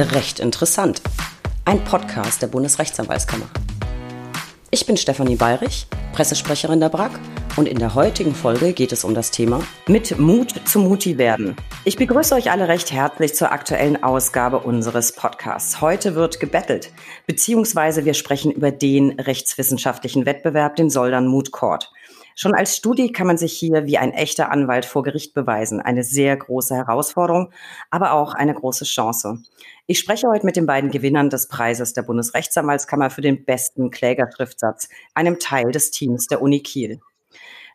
Recht interessant. Ein Podcast der Bundesrechtsanwaltskammer. Ich bin Stefanie Bayrich, Pressesprecherin der BRAG und in der heutigen Folge geht es um das Thema Mit Mut zu Muti werden. Ich begrüße euch alle recht herzlich zur aktuellen Ausgabe unseres Podcasts. Heute wird gebettelt, beziehungsweise wir sprechen über den rechtswissenschaftlichen Wettbewerb, den Soldern Moot Court. Schon als Studie kann man sich hier wie ein echter Anwalt vor Gericht beweisen. Eine sehr große Herausforderung, aber auch eine große Chance. Ich spreche heute mit den beiden Gewinnern des Preises der Bundesrechtsanwaltskammer für den besten Klägerschriftsatz, einem Teil des Teams der Uni Kiel.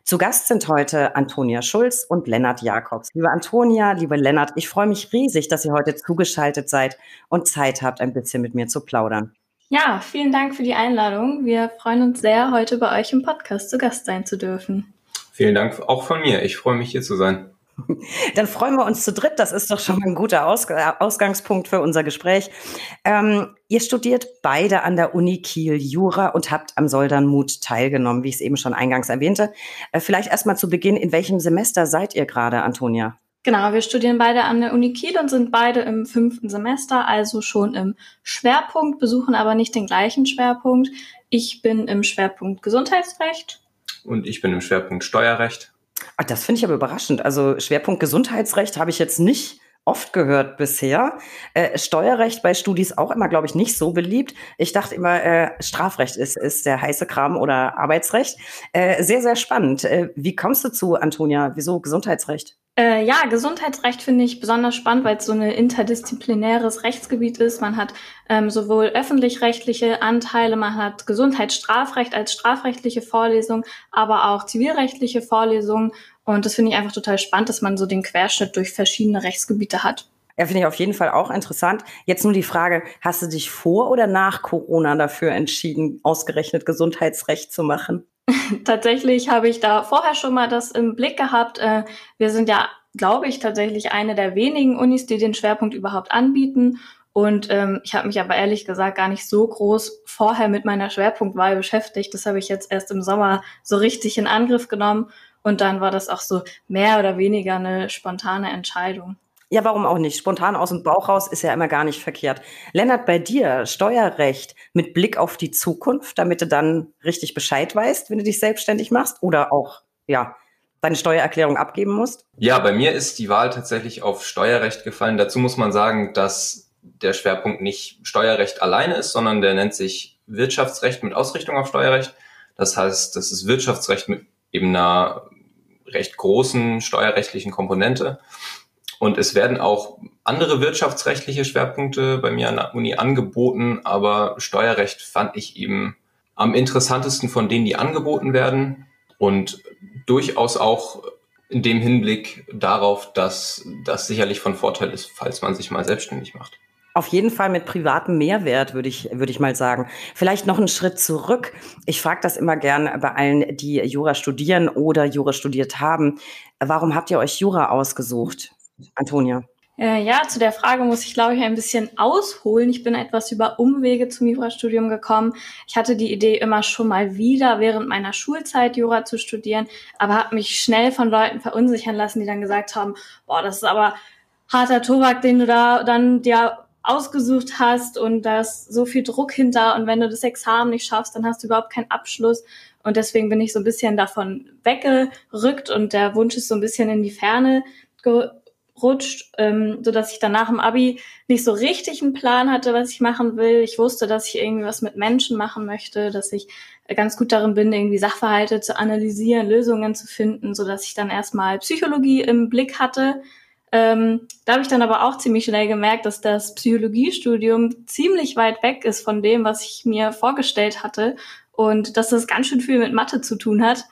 Zu Gast sind heute Antonia Schulz und Lennart Jakobs. Liebe Antonia, liebe Lennart, ich freue mich riesig, dass ihr heute zugeschaltet seid und Zeit habt, ein bisschen mit mir zu plaudern. Ja, vielen Dank für die Einladung. Wir freuen uns sehr, heute bei euch im Podcast zu Gast sein zu dürfen. Vielen Dank auch von mir. Ich freue mich hier zu sein. Dann freuen wir uns zu dritt. Das ist doch schon mal ein guter Aus Ausgangspunkt für unser Gespräch. Ähm, ihr studiert beide an der Uni Kiel Jura und habt am Soldernmut teilgenommen, wie ich es eben schon eingangs erwähnte. Äh, vielleicht erstmal zu Beginn, in welchem Semester seid ihr gerade, Antonia? Genau, wir studieren beide an der Uni Kiel und sind beide im fünften Semester, also schon im Schwerpunkt, besuchen aber nicht den gleichen Schwerpunkt. Ich bin im Schwerpunkt Gesundheitsrecht. Und ich bin im Schwerpunkt Steuerrecht. Ach, das finde ich aber überraschend. Also Schwerpunkt Gesundheitsrecht habe ich jetzt nicht oft gehört bisher. Äh, Steuerrecht bei Studis auch immer, glaube ich, nicht so beliebt. Ich dachte immer, äh, Strafrecht ist, ist der heiße Kram oder Arbeitsrecht. Äh, sehr, sehr spannend. Äh, wie kommst du zu, Antonia? Wieso Gesundheitsrecht? Äh, ja, Gesundheitsrecht finde ich besonders spannend, weil es so ein interdisziplinäres Rechtsgebiet ist. Man hat ähm, sowohl öffentlich-rechtliche Anteile, man hat Gesundheitsstrafrecht als strafrechtliche Vorlesung, aber auch zivilrechtliche Vorlesungen. Und das finde ich einfach total spannend, dass man so den Querschnitt durch verschiedene Rechtsgebiete hat. Ja, finde ich auf jeden Fall auch interessant. Jetzt nur die Frage, hast du dich vor oder nach Corona dafür entschieden, ausgerechnet Gesundheitsrecht zu machen? tatsächlich habe ich da vorher schon mal das im Blick gehabt. Äh, wir sind ja, glaube ich, tatsächlich eine der wenigen Unis, die den Schwerpunkt überhaupt anbieten. Und ähm, ich habe mich aber ehrlich gesagt gar nicht so groß vorher mit meiner Schwerpunktwahl beschäftigt. Das habe ich jetzt erst im Sommer so richtig in Angriff genommen. Und dann war das auch so mehr oder weniger eine spontane Entscheidung. Ja, warum auch nicht? Spontan aus dem Bauch raus ist ja immer gar nicht verkehrt. Lennart, bei dir Steuerrecht mit Blick auf die Zukunft, damit du dann richtig Bescheid weißt, wenn du dich selbstständig machst oder auch, ja, deine Steuererklärung abgeben musst? Ja, bei mir ist die Wahl tatsächlich auf Steuerrecht gefallen. Dazu muss man sagen, dass der Schwerpunkt nicht Steuerrecht alleine ist, sondern der nennt sich Wirtschaftsrecht mit Ausrichtung auf Steuerrecht. Das heißt, das ist Wirtschaftsrecht mit eben einer recht großen steuerrechtlichen Komponente. Und es werden auch andere wirtschaftsrechtliche Schwerpunkte bei mir an der Uni angeboten, aber Steuerrecht fand ich eben am interessantesten von denen, die angeboten werden und durchaus auch in dem Hinblick darauf, dass das sicherlich von Vorteil ist, falls man sich mal selbstständig macht. Auf jeden Fall mit privatem Mehrwert, würde ich, würde ich mal sagen. Vielleicht noch einen Schritt zurück. Ich frage das immer gern bei allen, die Jura studieren oder Jura studiert haben. Warum habt ihr euch Jura ausgesucht? Antonia. Äh, ja, zu der Frage muss ich, glaube ich, ein bisschen ausholen. Ich bin etwas über Umwege zum Jurastudium gekommen. Ich hatte die Idee immer schon mal wieder während meiner Schulzeit Jura zu studieren, aber habe mich schnell von Leuten verunsichern lassen, die dann gesagt haben, boah, das ist aber harter Tobak, den du da dann dir ausgesucht hast und da ist so viel Druck hinter und wenn du das Examen nicht schaffst, dann hast du überhaupt keinen Abschluss und deswegen bin ich so ein bisschen davon weggerückt und der Wunsch ist so ein bisschen in die Ferne rutscht, ähm, so dass ich dann nach dem Abi nicht so richtig einen Plan hatte, was ich machen will. Ich wusste, dass ich irgendwie was mit Menschen machen möchte, dass ich ganz gut darin bin, irgendwie Sachverhalte zu analysieren, Lösungen zu finden, so dass ich dann erstmal Psychologie im Blick hatte. Ähm, da habe ich dann aber auch ziemlich schnell gemerkt, dass das Psychologiestudium ziemlich weit weg ist von dem, was ich mir vorgestellt hatte und dass das ganz schön viel mit Mathe zu tun hat.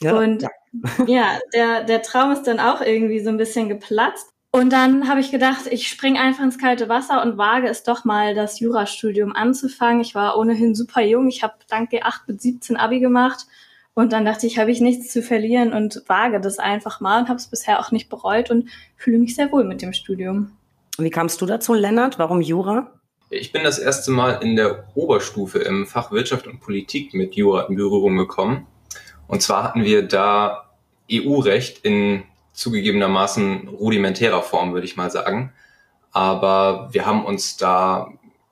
Ja, und ja. ja, der, der Traum ist dann auch irgendwie so ein bisschen geplatzt. Und dann habe ich gedacht, ich spring einfach ins kalte Wasser und wage es doch mal, das Jurastudium anzufangen. Ich war ohnehin super jung. Ich habe dank G8 mit 17 Abi gemacht. Und dann dachte ich, habe ich nichts zu verlieren und wage das einfach mal und habe es bisher auch nicht bereut und fühle mich sehr wohl mit dem Studium. Wie kamst du dazu, Lennart? Warum Jura? Ich bin das erste Mal in der Oberstufe im Fach Wirtschaft und Politik mit Jura in Berührung gekommen. Und zwar hatten wir da EU-Recht in zugegebenermaßen rudimentärer Form, würde ich mal sagen. Aber wir haben uns da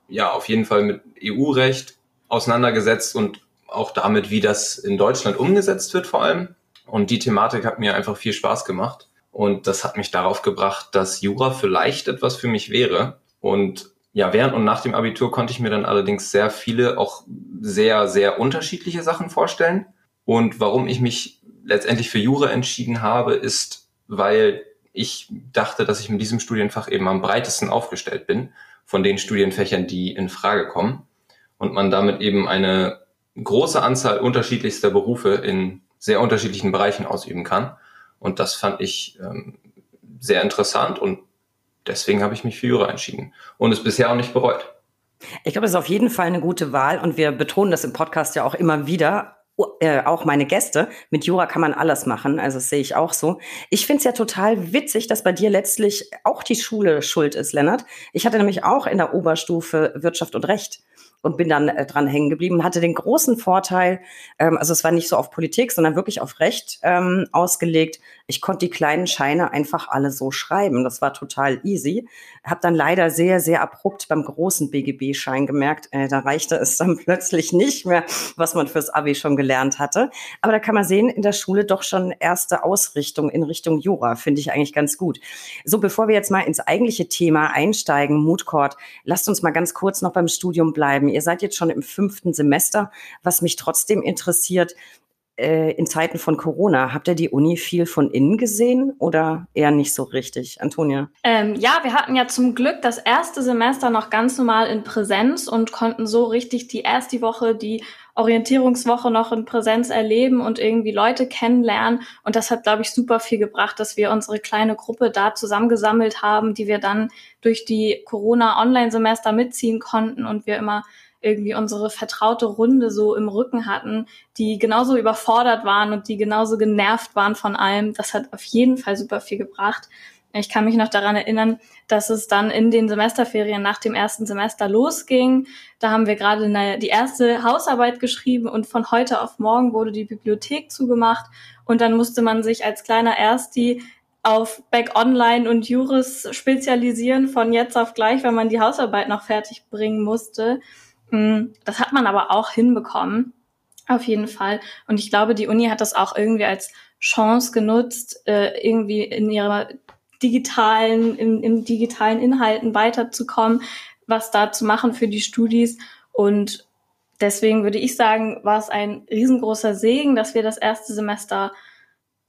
ja auf jeden Fall mit EU-Recht auseinandergesetzt und auch damit, wie das in Deutschland umgesetzt wird vor allem. Und die Thematik hat mir einfach viel Spaß gemacht. Und das hat mich darauf gebracht, dass Jura vielleicht etwas für mich wäre. Und ja, während und nach dem Abitur konnte ich mir dann allerdings sehr viele, auch sehr, sehr unterschiedliche Sachen vorstellen. Und warum ich mich letztendlich für Jura entschieden habe, ist, weil ich dachte, dass ich mit diesem Studienfach eben am breitesten aufgestellt bin von den Studienfächern, die in Frage kommen. Und man damit eben eine große Anzahl unterschiedlichster Berufe in sehr unterschiedlichen Bereichen ausüben kann. Und das fand ich ähm, sehr interessant und deswegen habe ich mich für Jura entschieden und es bisher auch nicht bereut. Ich glaube, es ist auf jeden Fall eine gute Wahl und wir betonen das im Podcast ja auch immer wieder. Äh, auch meine Gäste. Mit Jura kann man alles machen, also das sehe ich auch so. Ich finde es ja total witzig, dass bei dir letztlich auch die Schule schuld ist, Lennart. Ich hatte nämlich auch in der Oberstufe Wirtschaft und Recht und bin dann äh, dran hängen geblieben. Hatte den großen Vorteil, ähm, also es war nicht so auf Politik, sondern wirklich auf Recht ähm, ausgelegt. Ich konnte die kleinen Scheine einfach alle so schreiben. Das war total easy. Hab dann leider sehr, sehr abrupt beim großen BGB-Schein gemerkt, äh, da reichte es dann plötzlich nicht mehr, was man fürs Abi schon gelernt hatte. Aber da kann man sehen, in der Schule doch schon erste Ausrichtung in Richtung Jura, finde ich eigentlich ganz gut. So, bevor wir jetzt mal ins eigentliche Thema einsteigen, Moodcourt, lasst uns mal ganz kurz noch beim Studium bleiben. Ihr seid jetzt schon im fünften Semester. Was mich trotzdem interessiert, äh, in Zeiten von Corona, habt ihr die Uni viel von innen gesehen oder eher nicht so richtig? Antonia? Ähm, ja, wir hatten ja zum Glück das erste Semester noch ganz normal in Präsenz und konnten so richtig die erste Woche, die Orientierungswoche noch in Präsenz erleben und irgendwie Leute kennenlernen. Und das hat, glaube ich, super viel gebracht, dass wir unsere kleine Gruppe da zusammengesammelt haben, die wir dann durch die Corona-Online-Semester mitziehen konnten und wir immer irgendwie unsere vertraute Runde so im Rücken hatten, die genauso überfordert waren und die genauso genervt waren von allem. Das hat auf jeden Fall super viel gebracht. Ich kann mich noch daran erinnern, dass es dann in den Semesterferien nach dem ersten Semester losging. Da haben wir gerade die erste Hausarbeit geschrieben und von heute auf morgen wurde die Bibliothek zugemacht und dann musste man sich als kleiner Ersti auf Back Online und Juris spezialisieren von jetzt auf gleich, wenn man die Hausarbeit noch fertig bringen musste. Hm, das hat man aber auch hinbekommen, auf jeden Fall. Und ich glaube, die Uni hat das auch irgendwie als Chance genutzt, äh, irgendwie in ihrer digitalen, in, in digitalen Inhalten weiterzukommen, was da zu machen für die Studis. Und deswegen würde ich sagen, war es ein riesengroßer Segen, dass wir das erste Semester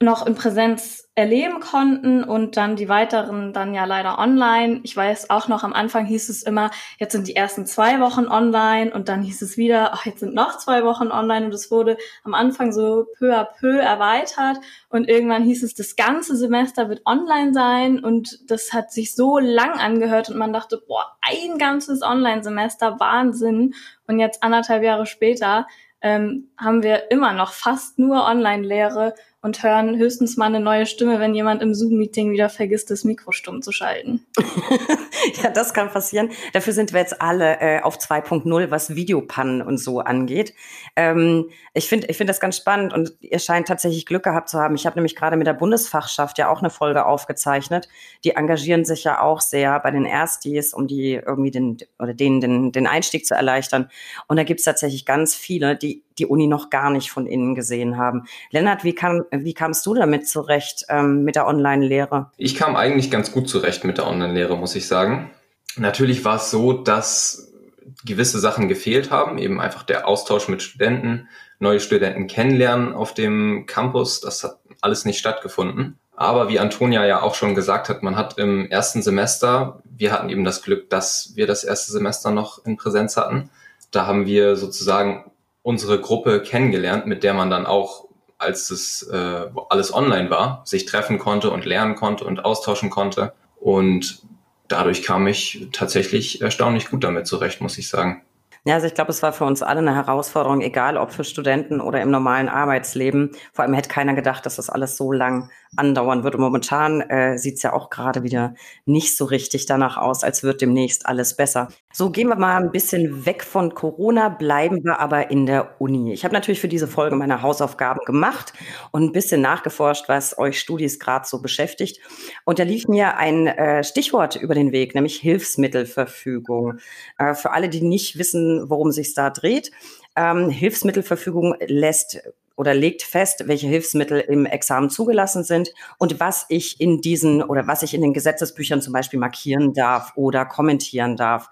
noch in Präsenz erleben konnten und dann die weiteren dann ja leider online. Ich weiß auch noch, am Anfang hieß es immer, jetzt sind die ersten zwei Wochen online und dann hieß es wieder, ach, jetzt sind noch zwei Wochen online und es wurde am Anfang so peu à peu erweitert und irgendwann hieß es, das ganze Semester wird online sein und das hat sich so lang angehört und man dachte, boah, ein ganzes Online-Semester, Wahnsinn. Und jetzt anderthalb Jahre später ähm, haben wir immer noch fast nur Online-Lehre und hören höchstens mal eine neue Stimme, wenn jemand im Zoom-Meeting wieder vergisst, das Mikro stumm zu schalten. ja, das kann passieren. Dafür sind wir jetzt alle äh, auf 2.0, was Videopannen und so angeht. Ähm, ich finde ich finde das ganz spannend und ihr scheint tatsächlich Glück gehabt zu haben. Ich habe nämlich gerade mit der Bundesfachschaft ja auch eine Folge aufgezeichnet. Die engagieren sich ja auch sehr bei den Erstis, um die irgendwie den oder denen den, den Einstieg zu erleichtern. Und da gibt es tatsächlich ganz viele, die die Uni noch gar nicht von innen gesehen haben. Lennart, wie, kam, wie kamst du damit zurecht ähm, mit der Online-Lehre? Ich kam eigentlich ganz gut zurecht mit der Online-Lehre, muss ich sagen. Natürlich war es so, dass gewisse Sachen gefehlt haben, eben einfach der Austausch mit Studenten, neue Studenten kennenlernen auf dem Campus, das hat alles nicht stattgefunden. Aber wie Antonia ja auch schon gesagt hat, man hat im ersten Semester, wir hatten eben das Glück, dass wir das erste Semester noch in Präsenz hatten. Da haben wir sozusagen unsere Gruppe kennengelernt, mit der man dann auch, als es äh, alles online war, sich treffen konnte und lernen konnte und austauschen konnte. Und dadurch kam ich tatsächlich erstaunlich gut damit zurecht, muss ich sagen. Ja, also ich glaube, es war für uns alle eine Herausforderung, egal ob für Studenten oder im normalen Arbeitsleben. Vor allem hätte keiner gedacht, dass das alles so lang andauern wird. Und momentan äh, sieht es ja auch gerade wieder nicht so richtig danach aus, als wird demnächst alles besser. So, gehen wir mal ein bisschen weg von Corona, bleiben wir aber in der Uni. Ich habe natürlich für diese Folge meine Hausaufgaben gemacht und ein bisschen nachgeforscht, was euch Studis gerade so beschäftigt. Und da lief mir ein äh, Stichwort über den Weg, nämlich Hilfsmittelverfügung. Äh, für alle, die nicht wissen, worum sich da dreht, ähm, Hilfsmittelverfügung lässt oder legt fest, welche Hilfsmittel im Examen zugelassen sind und was ich in diesen oder was ich in den Gesetzesbüchern zum Beispiel markieren darf oder kommentieren darf.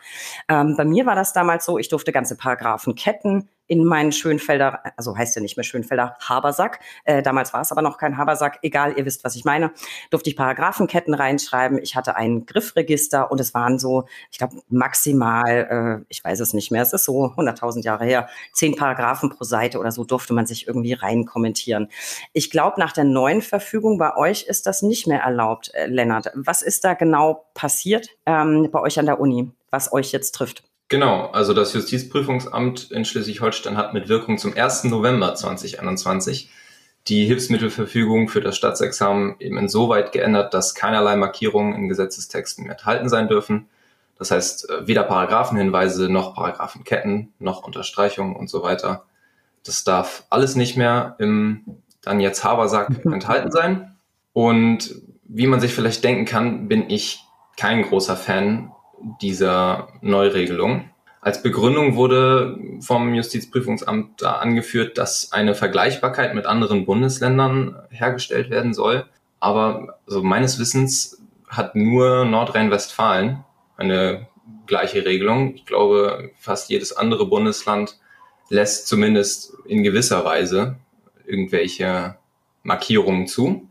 Ähm, bei mir war das damals so, ich durfte ganze Paragraphenketten in meinen Schönfelder, also heißt ja nicht mehr Schönfelder, Habersack. Äh, damals war es aber noch kein Habersack. Egal, ihr wisst, was ich meine. Durfte ich Paragraphenketten reinschreiben. Ich hatte ein Griffregister und es waren so, ich glaube, maximal, äh, ich weiß es nicht mehr, es ist so 100.000 Jahre her, zehn Paragraphen pro Seite oder so durfte man sich irgendwie rein kommentieren. Ich glaube, nach der neuen Verfügung bei euch ist das nicht mehr erlaubt, äh, Lennart. Was ist da genau passiert ähm, bei euch an der Uni, was euch jetzt trifft? Genau, also das Justizprüfungsamt in Schleswig-Holstein hat mit Wirkung zum 1. November 2021 die Hilfsmittelverfügung für das Staatsexamen eben insoweit geändert, dass keinerlei Markierungen in Gesetzestexten mehr enthalten sein dürfen. Das heißt, äh, weder Paragraphenhinweise noch Paragraphenketten noch Unterstreichungen und so weiter. Das darf alles nicht mehr im dann jetzt Habersack enthalten sein. Und wie man sich vielleicht denken kann, bin ich kein großer Fan dieser Neuregelung. Als Begründung wurde vom Justizprüfungsamt da angeführt, dass eine Vergleichbarkeit mit anderen Bundesländern hergestellt werden soll. Aber also meines Wissens hat nur Nordrhein-Westfalen eine gleiche Regelung. Ich glaube, fast jedes andere Bundesland lässt zumindest in gewisser Weise irgendwelche Markierungen zu.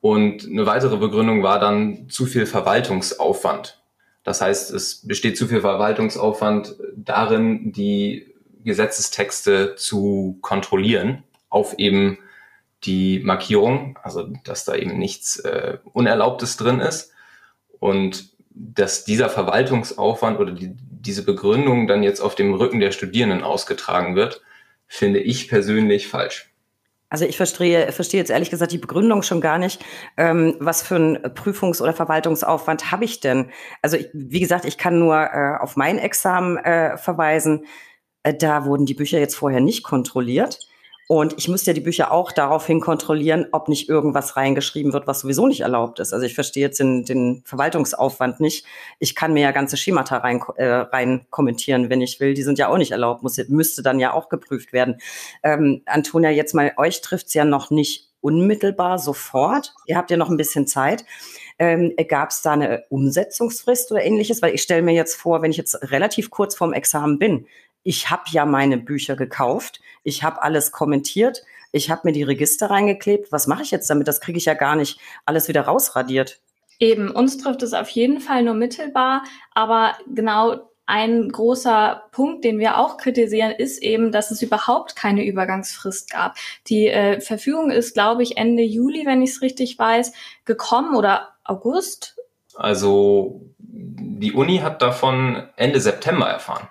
Und eine weitere Begründung war dann zu viel Verwaltungsaufwand das heißt, es besteht zu viel Verwaltungsaufwand darin, die Gesetzestexte zu kontrollieren auf eben die Markierung, also dass da eben nichts äh, Unerlaubtes drin ist und dass dieser Verwaltungsaufwand oder die, diese Begründung dann jetzt auf dem Rücken der Studierenden ausgetragen wird, finde ich persönlich falsch. Also ich verstehe, verstehe jetzt ehrlich gesagt die Begründung schon gar nicht. Ähm, was für einen Prüfungs- oder Verwaltungsaufwand habe ich denn? Also ich, wie gesagt, ich kann nur äh, auf mein Examen äh, verweisen. Äh, da wurden die Bücher jetzt vorher nicht kontrolliert. Und ich müsste ja die Bücher auch daraufhin kontrollieren, ob nicht irgendwas reingeschrieben wird, was sowieso nicht erlaubt ist. Also ich verstehe jetzt den, den Verwaltungsaufwand nicht. Ich kann mir ja ganze Schemata rein, äh, rein kommentieren, wenn ich will. Die sind ja auch nicht erlaubt, muss, müsste dann ja auch geprüft werden. Ähm, Antonia, jetzt mal, euch trifft's ja noch nicht unmittelbar sofort. Ihr habt ja noch ein bisschen Zeit. Ähm, Gab es da eine Umsetzungsfrist oder ähnliches? Weil ich stelle mir jetzt vor, wenn ich jetzt relativ kurz vorm Examen bin, ich habe ja meine Bücher gekauft, ich habe alles kommentiert, ich habe mir die Register reingeklebt. Was mache ich jetzt damit? Das kriege ich ja gar nicht alles wieder rausradiert. Eben, uns trifft es auf jeden Fall nur mittelbar, aber genau ein großer Punkt, den wir auch kritisieren, ist eben, dass es überhaupt keine Übergangsfrist gab. Die äh, Verfügung ist, glaube ich, Ende Juli, wenn ich es richtig weiß, gekommen oder August. Also die Uni hat davon Ende September erfahren.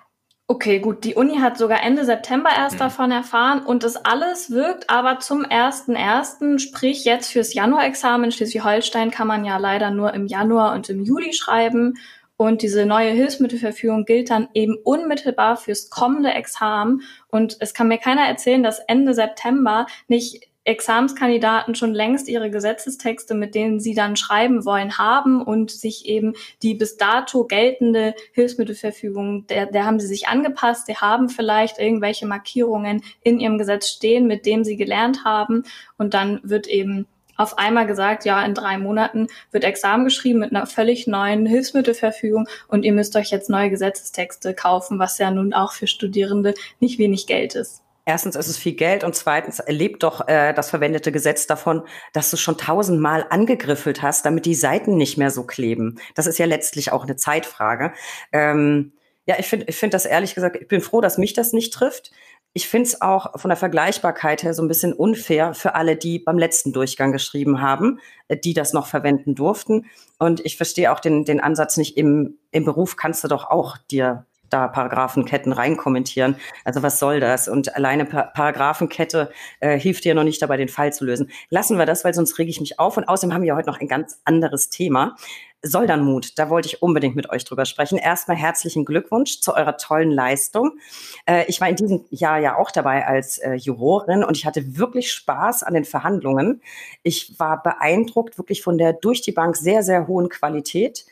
Okay, gut. Die Uni hat sogar Ende September erst mhm. davon erfahren und das alles wirkt aber zum ersten ersten, sprich jetzt fürs Januarexamen in Schleswig-Holstein kann man ja leider nur im Januar und im Juli schreiben und diese neue Hilfsmittelverfügung gilt dann eben unmittelbar fürs kommende Examen und es kann mir keiner erzählen, dass Ende September nicht Examenskandidaten schon längst ihre Gesetzestexte, mit denen sie dann schreiben wollen, haben und sich eben die bis dato geltende Hilfsmittelverfügung, der, der haben sie sich angepasst, sie haben vielleicht irgendwelche Markierungen in ihrem Gesetz stehen, mit dem sie gelernt haben und dann wird eben auf einmal gesagt, ja, in drei Monaten wird Examen geschrieben mit einer völlig neuen Hilfsmittelverfügung und ihr müsst euch jetzt neue Gesetzestexte kaufen, was ja nun auch für Studierende nicht wenig Geld ist. Erstens ist es viel Geld und zweitens lebt doch äh, das verwendete Gesetz davon, dass du schon tausendmal angegriffelt hast, damit die Seiten nicht mehr so kleben. Das ist ja letztlich auch eine Zeitfrage. Ähm, ja, ich finde ich finde das ehrlich gesagt, ich bin froh, dass mich das nicht trifft. Ich finde es auch von der Vergleichbarkeit her so ein bisschen unfair für alle, die beim letzten Durchgang geschrieben haben, äh, die das noch verwenden durften. Und ich verstehe auch den, den Ansatz nicht, im, im Beruf kannst du doch auch dir da Paragraphenketten reinkommentieren. Also was soll das? Und alleine pa Paragraphenkette äh, hilft dir noch nicht dabei, den Fall zu lösen. Lassen wir das, weil sonst rege ich mich auf. Und außerdem haben wir heute noch ein ganz anderes Thema. Soldernmut, da wollte ich unbedingt mit euch drüber sprechen. Erstmal herzlichen Glückwunsch zu eurer tollen Leistung. Äh, ich war in diesem Jahr ja auch dabei als äh, Jurorin und ich hatte wirklich Spaß an den Verhandlungen. Ich war beeindruckt wirklich von der durch die Bank sehr, sehr hohen Qualität.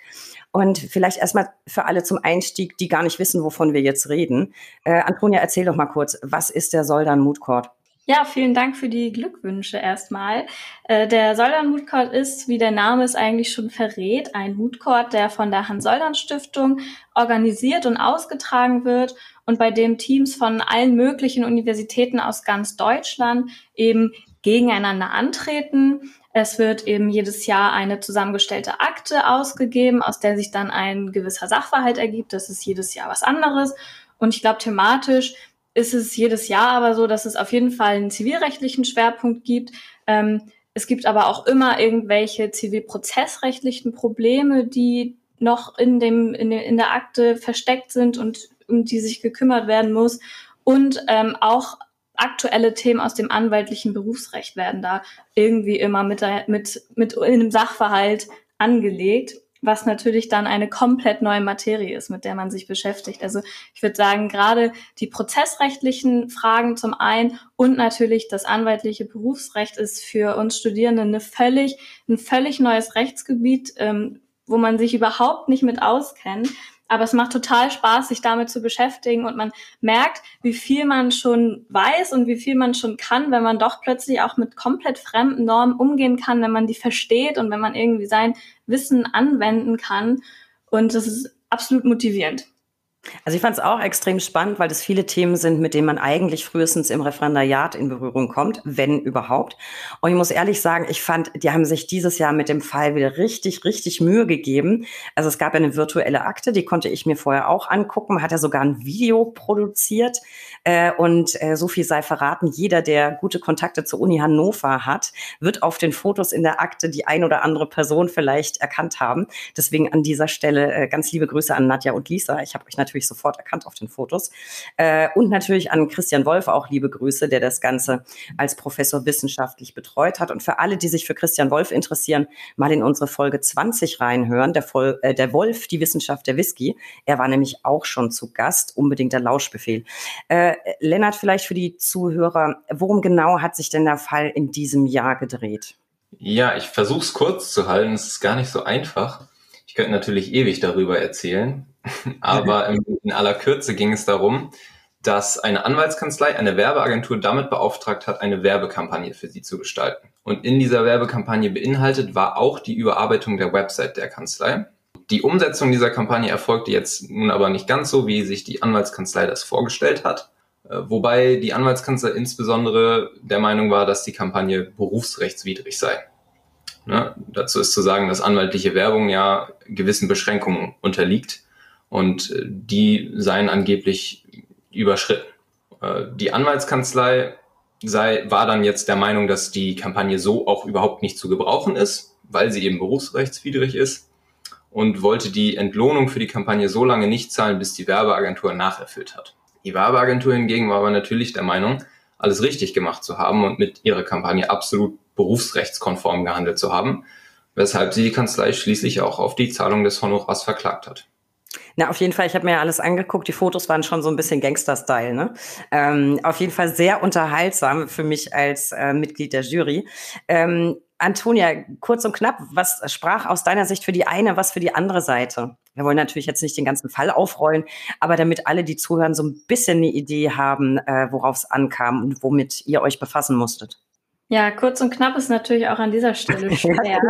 Und vielleicht erstmal für alle zum Einstieg, die gar nicht wissen, wovon wir jetzt reden. Äh, Antonia, erzähl doch mal kurz, was ist der Soldan Mood Court? Ja, vielen Dank für die Glückwünsche erstmal. Äh, der Soldan Mood Court ist, wie der Name es eigentlich schon verrät, ein Mood Court, der von der Hans-Soldan Stiftung organisiert und ausgetragen wird und bei dem Teams von allen möglichen Universitäten aus ganz Deutschland eben gegeneinander antreten. Es wird eben jedes Jahr eine zusammengestellte Akte ausgegeben, aus der sich dann ein gewisser Sachverhalt ergibt. Das ist jedes Jahr was anderes. Und ich glaube, thematisch ist es jedes Jahr aber so, dass es auf jeden Fall einen zivilrechtlichen Schwerpunkt gibt. Ähm, es gibt aber auch immer irgendwelche zivilprozessrechtlichen Probleme, die noch in dem, in, in der Akte versteckt sind und um die sich gekümmert werden muss. Und ähm, auch aktuelle Themen aus dem anwaltlichen Berufsrecht werden da irgendwie immer mit, mit, mit in einem Sachverhalt angelegt was natürlich dann eine komplett neue Materie ist, mit der man sich beschäftigt. Also ich würde sagen, gerade die prozessrechtlichen Fragen zum einen und natürlich das anwaltliche Berufsrecht ist für uns Studierende eine völlig, ein völlig neues Rechtsgebiet, ähm, wo man sich überhaupt nicht mit auskennt. Aber es macht total Spaß, sich damit zu beschäftigen und man merkt, wie viel man schon weiß und wie viel man schon kann, wenn man doch plötzlich auch mit komplett fremden Normen umgehen kann, wenn man die versteht und wenn man irgendwie sein Wissen anwenden kann. Und das ist absolut motivierend. Also ich fand es auch extrem spannend, weil das viele Themen sind, mit denen man eigentlich frühestens im Referendariat in Berührung kommt, wenn überhaupt. Und ich muss ehrlich sagen, ich fand, die haben sich dieses Jahr mit dem Fall wieder richtig, richtig Mühe gegeben. Also es gab eine virtuelle Akte, die konnte ich mir vorher auch angucken. Hat ja sogar ein Video produziert. Äh, und äh, so viel sei verraten, jeder, der gute Kontakte zur Uni Hannover hat, wird auf den Fotos in der Akte die ein oder andere Person vielleicht erkannt haben. Deswegen an dieser Stelle äh, ganz liebe Grüße an Nadja und Lisa. Ich habe euch natürlich natürlich sofort erkannt auf den Fotos. Äh, und natürlich an Christian Wolf auch liebe Grüße, der das Ganze als Professor wissenschaftlich betreut hat. Und für alle, die sich für Christian Wolf interessieren, mal in unsere Folge 20 reinhören, der, Vol äh, der Wolf, die Wissenschaft der Whisky. Er war nämlich auch schon zu Gast, unbedingt der Lauschbefehl. Äh, Lennart, vielleicht für die Zuhörer, worum genau hat sich denn der Fall in diesem Jahr gedreht? Ja, ich versuche es kurz zu halten. Es ist gar nicht so einfach. Ich könnte natürlich ewig darüber erzählen. Aber in aller Kürze ging es darum, dass eine Anwaltskanzlei eine Werbeagentur damit beauftragt hat, eine Werbekampagne für sie zu gestalten. Und in dieser Werbekampagne beinhaltet war auch die Überarbeitung der Website der Kanzlei. Die Umsetzung dieser Kampagne erfolgte jetzt nun aber nicht ganz so, wie sich die Anwaltskanzlei das vorgestellt hat. Äh, wobei die Anwaltskanzlei insbesondere der Meinung war, dass die Kampagne berufsrechtswidrig sei. Ne? Dazu ist zu sagen, dass anwaltliche Werbung ja gewissen Beschränkungen unterliegt und äh, die seien angeblich überschritten. Äh, die Anwaltskanzlei sei, war dann jetzt der Meinung, dass die Kampagne so auch überhaupt nicht zu gebrauchen ist, weil sie eben berufsrechtswidrig ist und wollte die Entlohnung für die Kampagne so lange nicht zahlen, bis die Werbeagentur nacherfüllt hat. Die Werbeagentur hingegen war aber natürlich der Meinung, alles richtig gemacht zu haben und mit ihrer Kampagne absolut berufsrechtskonform gehandelt zu haben, weshalb sie die Kanzlei schließlich auch auf die Zahlung des Honorars verklagt hat. Na, auf jeden Fall, ich habe mir ja alles angeguckt. Die Fotos waren schon so ein bisschen Gangster-Style. Ne? Ähm, auf jeden Fall sehr unterhaltsam für mich als äh, Mitglied der Jury. Ähm, Antonia, kurz und knapp, was sprach aus deiner Sicht für die eine, was für die andere Seite? Wir wollen natürlich jetzt nicht den ganzen Fall aufrollen, aber damit alle, die zuhören, so ein bisschen eine Idee haben, äh, worauf es ankam und womit ihr euch befassen musstet. Ja, kurz und knapp ist natürlich auch an dieser Stelle schwer.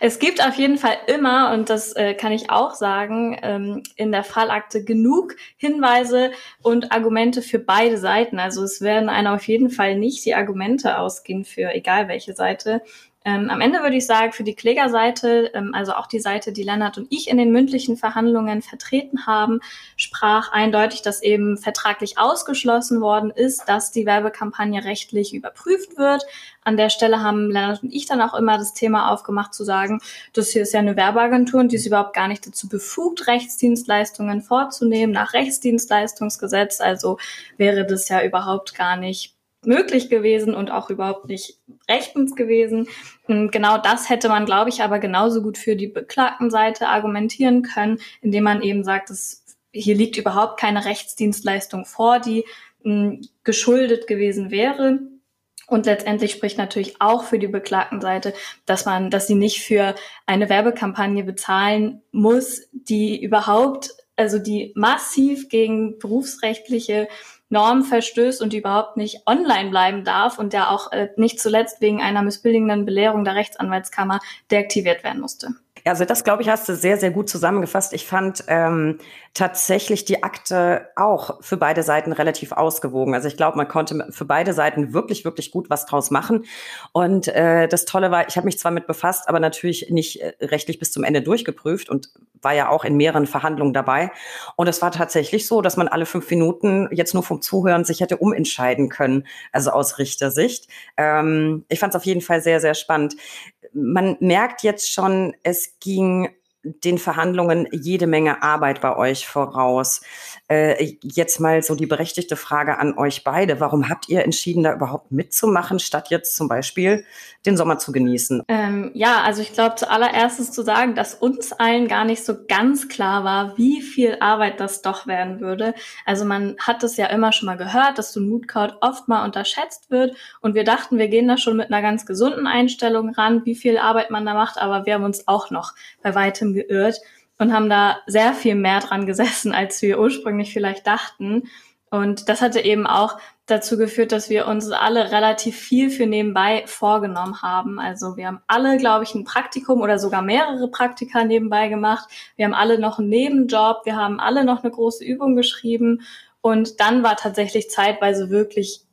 Es gibt auf jeden Fall immer, und das äh, kann ich auch sagen, ähm, in der Fallakte genug Hinweise und Argumente für beide Seiten. Also es werden einer auf jeden Fall nicht die Argumente ausgehen für egal welche Seite. Ähm, am Ende würde ich sagen, für die Klägerseite, ähm, also auch die Seite, die Lennart und ich in den mündlichen Verhandlungen vertreten haben, sprach eindeutig, dass eben vertraglich ausgeschlossen worden ist, dass die Werbekampagne rechtlich überprüft wird. An der Stelle haben Lennart und ich dann auch immer das Thema aufgemacht zu sagen, das hier ist ja eine Werbeagentur und die ist überhaupt gar nicht dazu befugt, Rechtsdienstleistungen vorzunehmen nach Rechtsdienstleistungsgesetz. Also wäre das ja überhaupt gar nicht möglich gewesen und auch überhaupt nicht rechtens gewesen. Und genau das hätte man, glaube ich, aber genauso gut für die beklagten Seite argumentieren können, indem man eben sagt, dass hier liegt überhaupt keine Rechtsdienstleistung vor, die mh, geschuldet gewesen wäre. Und letztendlich spricht natürlich auch für die beklagten Seite, dass man, dass sie nicht für eine Werbekampagne bezahlen muss, die überhaupt, also die massiv gegen berufsrechtliche Norm verstößt und überhaupt nicht online bleiben darf und der auch äh, nicht zuletzt wegen einer missbilligenden Belehrung der Rechtsanwaltskammer deaktiviert werden musste. Also das, glaube ich, hast du sehr, sehr gut zusammengefasst. Ich fand ähm, tatsächlich die Akte auch für beide Seiten relativ ausgewogen. Also ich glaube, man konnte für beide Seiten wirklich, wirklich gut was draus machen. Und äh, das Tolle war, ich habe mich zwar mit befasst, aber natürlich nicht äh, rechtlich bis zum Ende durchgeprüft und war ja auch in mehreren Verhandlungen dabei. Und es war tatsächlich so, dass man alle fünf Minuten jetzt nur vom Zuhören sich hätte umentscheiden können, also aus Richtersicht. Ähm, ich fand es auf jeden Fall sehr, sehr spannend man merkt jetzt schon, es ging den Verhandlungen jede Menge Arbeit bei euch voraus. Äh, jetzt mal so die berechtigte Frage an euch beide. Warum habt ihr entschieden, da überhaupt mitzumachen, statt jetzt zum Beispiel den Sommer zu genießen? Ähm, ja, also ich glaube zuallererstes zu sagen, dass uns allen gar nicht so ganz klar war, wie viel Arbeit das doch werden würde. Also man hat es ja immer schon mal gehört, dass so ein Moodcode oft mal unterschätzt wird und wir dachten, wir gehen da schon mit einer ganz gesunden Einstellung ran, wie viel Arbeit man da macht, aber wir haben uns auch noch bei weitem geirrt und haben da sehr viel mehr dran gesessen, als wir ursprünglich vielleicht dachten. Und das hatte eben auch dazu geführt, dass wir uns alle relativ viel für nebenbei vorgenommen haben. Also wir haben alle, glaube ich, ein Praktikum oder sogar mehrere Praktika nebenbei gemacht. Wir haben alle noch einen Nebenjob. Wir haben alle noch eine große Übung geschrieben. Und dann war tatsächlich zeitweise wirklich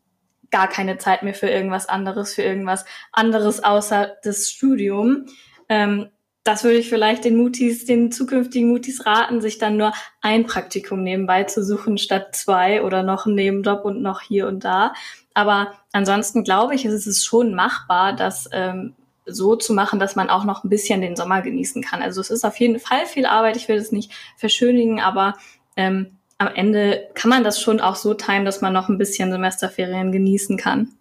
gar keine Zeit mehr für irgendwas anderes, für irgendwas anderes außer das Studium. Ähm, das würde ich vielleicht den Mutis, den zukünftigen Mutis raten, sich dann nur ein Praktikum nebenbei zu suchen statt zwei oder noch einen Nebenjob und noch hier und da. Aber ansonsten glaube ich, ist es schon machbar, das ähm, so zu machen, dass man auch noch ein bisschen den Sommer genießen kann. Also es ist auf jeden Fall viel Arbeit. Ich will es nicht verschönigen, aber ähm, am Ende kann man das schon auch so timen, dass man noch ein bisschen Semesterferien genießen kann.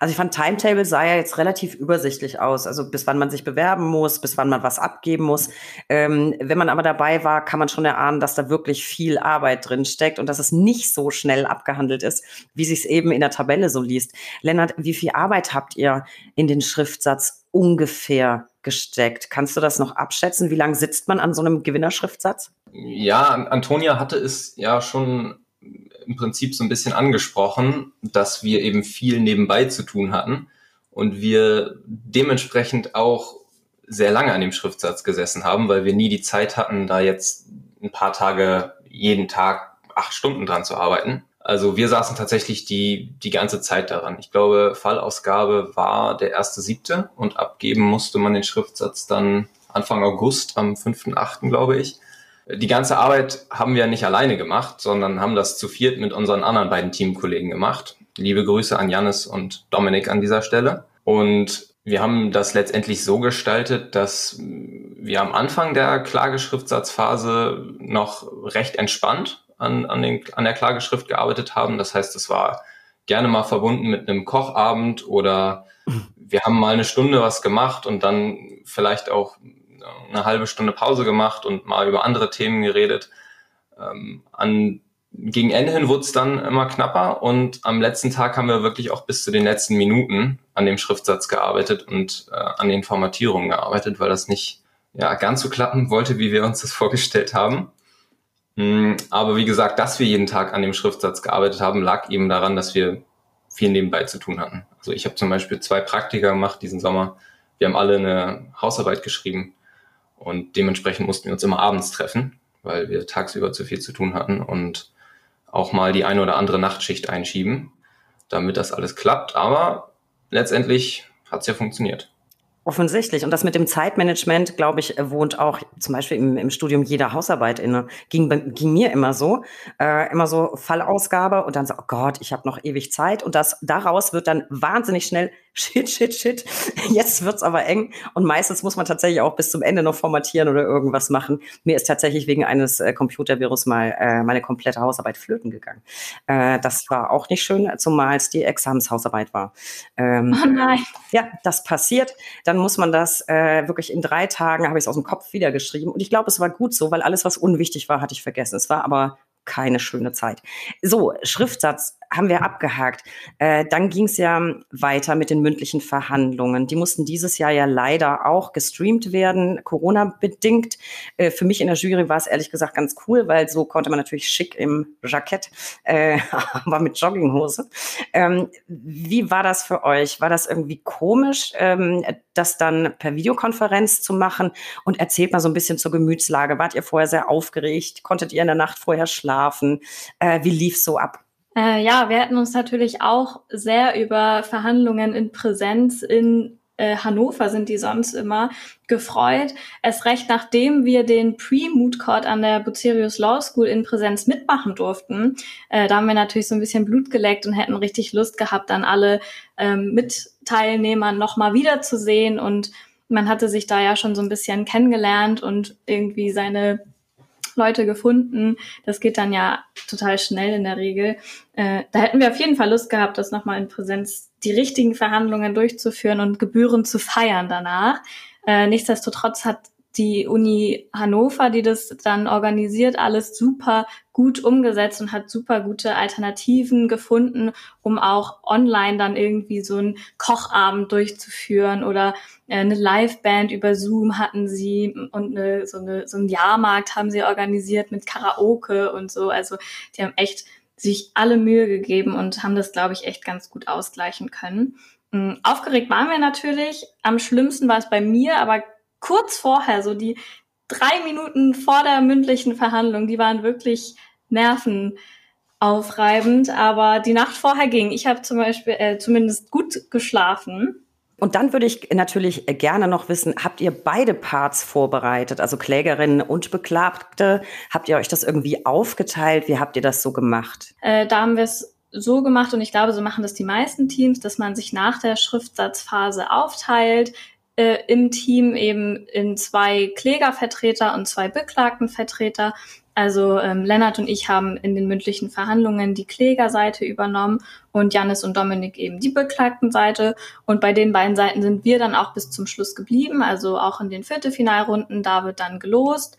Also ich fand Timetable sah ja jetzt relativ übersichtlich aus. Also bis wann man sich bewerben muss, bis wann man was abgeben muss. Ähm, wenn man aber dabei war, kann man schon erahnen, dass da wirklich viel Arbeit drin steckt und dass es nicht so schnell abgehandelt ist, wie sich es eben in der Tabelle so liest. Lennart, wie viel Arbeit habt ihr in den Schriftsatz ungefähr gesteckt? Kannst du das noch abschätzen? Wie lange sitzt man an so einem Gewinnerschriftsatz? Ja, Antonia hatte es ja schon im Prinzip so ein bisschen angesprochen, dass wir eben viel nebenbei zu tun hatten und wir dementsprechend auch sehr lange an dem Schriftsatz gesessen haben, weil wir nie die Zeit hatten, da jetzt ein paar Tage jeden Tag acht Stunden dran zu arbeiten. Also wir saßen tatsächlich die, die ganze Zeit daran. Ich glaube, Fallausgabe war der erste siebte und abgeben musste man den Schriftsatz dann Anfang August am 5.8., glaube ich. Die ganze Arbeit haben wir nicht alleine gemacht, sondern haben das zu viert mit unseren anderen beiden Teamkollegen gemacht. Liebe Grüße an Janis und Dominik an dieser Stelle. Und wir haben das letztendlich so gestaltet, dass wir am Anfang der Klageschriftsatzphase noch recht entspannt an, an, den, an der Klageschrift gearbeitet haben. Das heißt, es war gerne mal verbunden mit einem Kochabend oder wir haben mal eine Stunde was gemacht und dann vielleicht auch eine halbe Stunde Pause gemacht und mal über andere Themen geredet. Ähm, an, gegen Ende hin wurde es dann immer knapper und am letzten Tag haben wir wirklich auch bis zu den letzten Minuten an dem Schriftsatz gearbeitet und äh, an den Formatierungen gearbeitet, weil das nicht ja, ganz so klappen wollte, wie wir uns das vorgestellt haben. Hm, aber wie gesagt, dass wir jeden Tag an dem Schriftsatz gearbeitet haben, lag eben daran, dass wir viel nebenbei zu tun hatten. Also ich habe zum Beispiel zwei Praktika gemacht diesen Sommer. Wir haben alle eine Hausarbeit geschrieben und dementsprechend mussten wir uns immer abends treffen, weil wir tagsüber zu viel zu tun hatten und auch mal die eine oder andere Nachtschicht einschieben, damit das alles klappt. Aber letztendlich hat es ja funktioniert. Offensichtlich. Und das mit dem Zeitmanagement, glaube ich, wohnt auch zum Beispiel im, im Studium jeder Hausarbeit inne. Ging, ging mir immer so. Äh, immer so Fallausgabe und dann so, oh Gott, ich habe noch ewig Zeit. Und das daraus wird dann wahnsinnig schnell shit, shit, shit. Jetzt wird's aber eng. Und meistens muss man tatsächlich auch bis zum Ende noch formatieren oder irgendwas machen. Mir ist tatsächlich wegen eines äh, Computervirus mal äh, meine komplette Hausarbeit flöten gegangen. Äh, das war auch nicht schön, zumal es die Examenshausarbeit war. Ähm, oh nein. Ja, das passiert. Dann muss man das äh, wirklich in drei Tagen, habe ich es aus dem Kopf wieder geschrieben. Und ich glaube, es war gut so, weil alles, was unwichtig war, hatte ich vergessen. Es war aber keine schöne Zeit. So, Schriftsatz haben wir abgehakt. Äh, dann ging es ja weiter mit den mündlichen Verhandlungen. Die mussten dieses Jahr ja leider auch gestreamt werden, Corona-bedingt. Äh, für mich in der Jury war es ehrlich gesagt ganz cool, weil so konnte man natürlich schick im Jackett, äh, aber mit Jogginghose. Ähm, wie war das für euch? War das irgendwie komisch, ähm, das dann per Videokonferenz zu machen? Und erzählt mal so ein bisschen zur Gemütslage. Wart ihr vorher sehr aufgeregt? Konntet ihr in der Nacht vorher schlafen? Äh, wie lief so ab? Äh, ja, wir hätten uns natürlich auch sehr über Verhandlungen in Präsenz in äh, Hannover sind die sonst immer gefreut. Es recht, nachdem wir den Pre-Mood Court an der Bucerius Law School in Präsenz mitmachen durften. Äh, da haben wir natürlich so ein bisschen Blut geleckt und hätten richtig Lust gehabt, dann alle ähm, Mitteilnehmer nochmal wiederzusehen. Und man hatte sich da ja schon so ein bisschen kennengelernt und irgendwie seine Leute gefunden. Das geht dann ja total schnell in der Regel. Äh, da hätten wir auf jeden Fall Lust gehabt, das nochmal in Präsenz die richtigen Verhandlungen durchzuführen und Gebühren zu feiern danach. Äh, nichtsdestotrotz hat die Uni Hannover, die das dann organisiert, alles super gut umgesetzt und hat super gute Alternativen gefunden, um auch online dann irgendwie so einen Kochabend durchzuführen oder äh, eine Liveband über Zoom hatten sie und eine, so, eine, so einen Jahrmarkt haben sie organisiert mit Karaoke und so. Also die haben echt sich alle Mühe gegeben und haben das, glaube ich, echt ganz gut ausgleichen können. Mm, aufgeregt waren wir natürlich. Am schlimmsten war es bei mir, aber kurz vorher, so die drei Minuten vor der mündlichen Verhandlung, die waren wirklich nervenaufreibend, aber die Nacht vorher ging. Ich habe zum Beispiel äh, zumindest gut geschlafen. Und dann würde ich natürlich gerne noch wissen, habt ihr beide Parts vorbereitet, also Klägerinnen und Beklagte? Habt ihr euch das irgendwie aufgeteilt? Wie habt ihr das so gemacht? Äh, da haben wir es so gemacht und ich glaube, so machen das die meisten Teams, dass man sich nach der Schriftsatzphase aufteilt äh, im Team eben in zwei Klägervertreter und zwei Beklagtenvertreter. Also ähm, Lennart und ich haben in den mündlichen Verhandlungen die Klägerseite übernommen und Janis und Dominik eben die Beklagtenseite. Und bei den beiden Seiten sind wir dann auch bis zum Schluss geblieben, also auch in den Viertelfinalrunden. Da wird dann gelost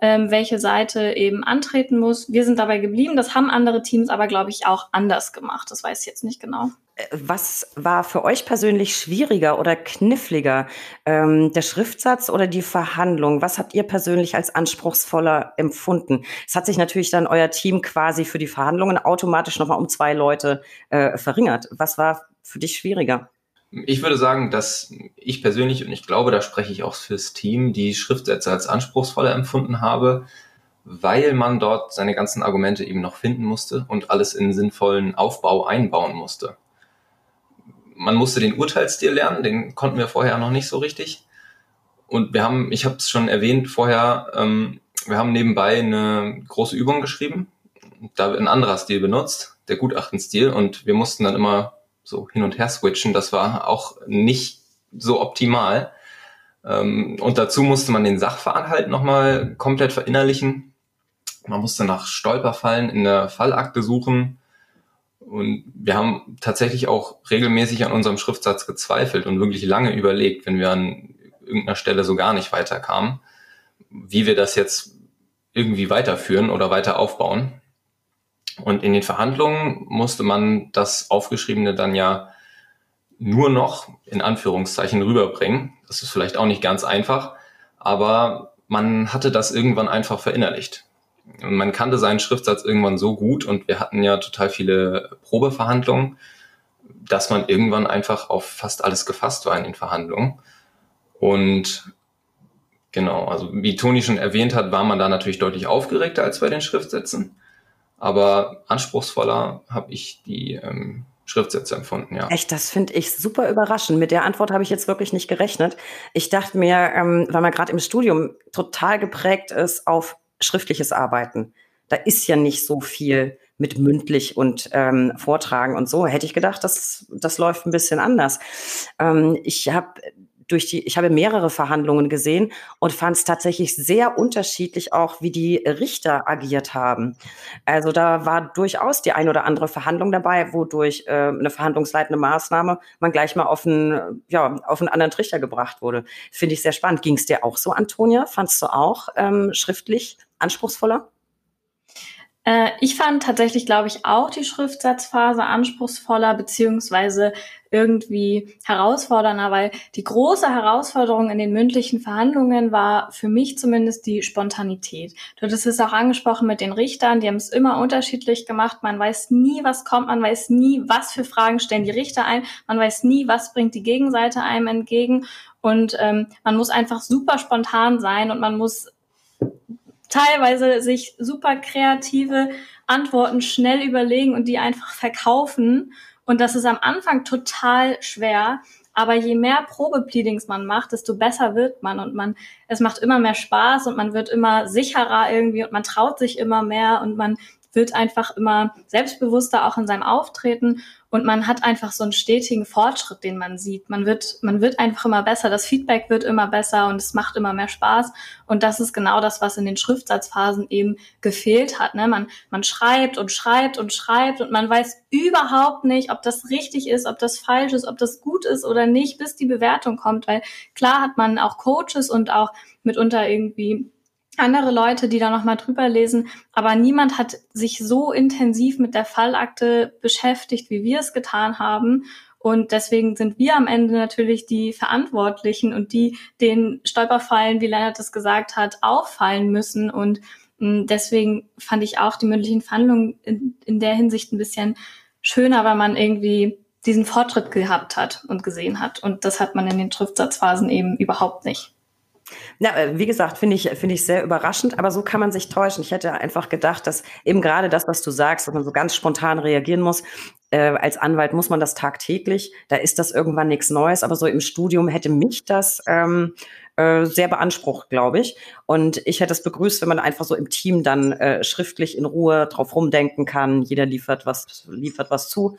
ähm, welche Seite eben antreten muss. Wir sind dabei geblieben. Das haben andere Teams aber, glaube ich, auch anders gemacht. Das weiß ich jetzt nicht genau. Was war für euch persönlich schwieriger oder kniffliger? Ähm, der Schriftsatz oder die Verhandlung? Was habt ihr persönlich als anspruchsvoller empfunden? Es hat sich natürlich dann euer Team quasi für die Verhandlungen automatisch nochmal um zwei Leute äh, verringert. Was war für dich schwieriger? Ich würde sagen, dass ich persönlich, und ich glaube, da spreche ich auch fürs Team, die Schriftsätze als anspruchsvoller empfunden habe, weil man dort seine ganzen Argumente eben noch finden musste und alles in sinnvollen Aufbau einbauen musste. Man musste den Urteilsstil lernen, den konnten wir vorher noch nicht so richtig. Und wir haben, ich habe es schon erwähnt vorher, ähm, wir haben nebenbei eine große Übung geschrieben. Da wird ein anderer Stil benutzt, der Gutachtenstil, und wir mussten dann immer so hin und her switchen. Das war auch nicht so optimal. Ähm, und dazu musste man den Sachverhalt nochmal komplett verinnerlichen. Man musste nach Stolperfallen in der Fallakte suchen. Und wir haben tatsächlich auch regelmäßig an unserem Schriftsatz gezweifelt und wirklich lange überlegt, wenn wir an irgendeiner Stelle so gar nicht weiterkamen, wie wir das jetzt irgendwie weiterführen oder weiter aufbauen. Und in den Verhandlungen musste man das Aufgeschriebene dann ja nur noch in Anführungszeichen rüberbringen. Das ist vielleicht auch nicht ganz einfach, aber man hatte das irgendwann einfach verinnerlicht. Und man kannte seinen Schriftsatz irgendwann so gut und wir hatten ja total viele Probeverhandlungen, dass man irgendwann einfach auf fast alles gefasst war in den Verhandlungen. Und genau, also wie Toni schon erwähnt hat, war man da natürlich deutlich aufgeregter als bei den Schriftsätzen. Aber anspruchsvoller habe ich die ähm, Schriftsätze empfunden, ja. Echt, das finde ich super überraschend. Mit der Antwort habe ich jetzt wirklich nicht gerechnet. Ich dachte mir, ähm, weil man gerade im Studium total geprägt ist auf schriftliches Arbeiten. Da ist ja nicht so viel mit mündlich und ähm, Vortragen und so. Hätte ich gedacht, das, das läuft ein bisschen anders. Ähm, ich habe durch die, ich habe mehrere Verhandlungen gesehen und fand es tatsächlich sehr unterschiedlich auch, wie die Richter agiert haben. Also da war durchaus die ein oder andere Verhandlung dabei, wodurch äh, eine verhandlungsleitende Maßnahme man gleich mal auf einen, ja, auf einen anderen Trichter gebracht wurde. Finde ich sehr spannend. Ging es dir auch so, Antonia? Fandst du auch ähm, schriftlich anspruchsvoller? Äh, ich fand tatsächlich, glaube ich, auch die Schriftsatzphase anspruchsvoller beziehungsweise irgendwie herausfordernder, weil die große Herausforderung in den mündlichen Verhandlungen war für mich zumindest die Spontanität. Du hattest es auch angesprochen mit den Richtern, die haben es immer unterschiedlich gemacht. Man weiß nie, was kommt, man weiß nie, was für Fragen stellen die Richter ein, man weiß nie, was bringt die Gegenseite einem entgegen. Und ähm, man muss einfach super spontan sein und man muss teilweise sich super kreative Antworten schnell überlegen und die einfach verkaufen. Und das ist am Anfang total schwer. Aber je mehr Probepleadings man macht, desto besser wird man und man, es macht immer mehr Spaß und man wird immer sicherer irgendwie und man traut sich immer mehr und man wird einfach immer selbstbewusster auch in seinem Auftreten und man hat einfach so einen stetigen Fortschritt, den man sieht. Man wird, man wird einfach immer besser, das Feedback wird immer besser und es macht immer mehr Spaß. Und das ist genau das, was in den Schriftsatzphasen eben gefehlt hat. Ne? Man, man schreibt und schreibt und schreibt und man weiß überhaupt nicht, ob das richtig ist, ob das falsch ist, ob das gut ist oder nicht, bis die Bewertung kommt. Weil klar hat man auch Coaches und auch mitunter irgendwie andere Leute, die da nochmal drüber lesen, aber niemand hat sich so intensiv mit der Fallakte beschäftigt, wie wir es getan haben. Und deswegen sind wir am Ende natürlich die Verantwortlichen und die den Stolperfallen, wie Leonard es gesagt hat, auffallen müssen. Und mm, deswegen fand ich auch die mündlichen Verhandlungen in, in der Hinsicht ein bisschen schöner, weil man irgendwie diesen Fortschritt gehabt hat und gesehen hat. Und das hat man in den Schriftsatzphasen eben überhaupt nicht. Ja, äh, wie gesagt, finde ich, finde ich sehr überraschend, aber so kann man sich täuschen. Ich hätte einfach gedacht, dass eben gerade das, was du sagst, dass man so ganz spontan reagieren muss. Äh, als Anwalt muss man das tagtäglich. Da ist das irgendwann nichts Neues, aber so im Studium hätte mich das ähm, äh, sehr beansprucht, glaube ich. Und ich hätte es begrüßt, wenn man einfach so im Team dann äh, schriftlich in Ruhe drauf rumdenken kann. Jeder liefert was, liefert was zu.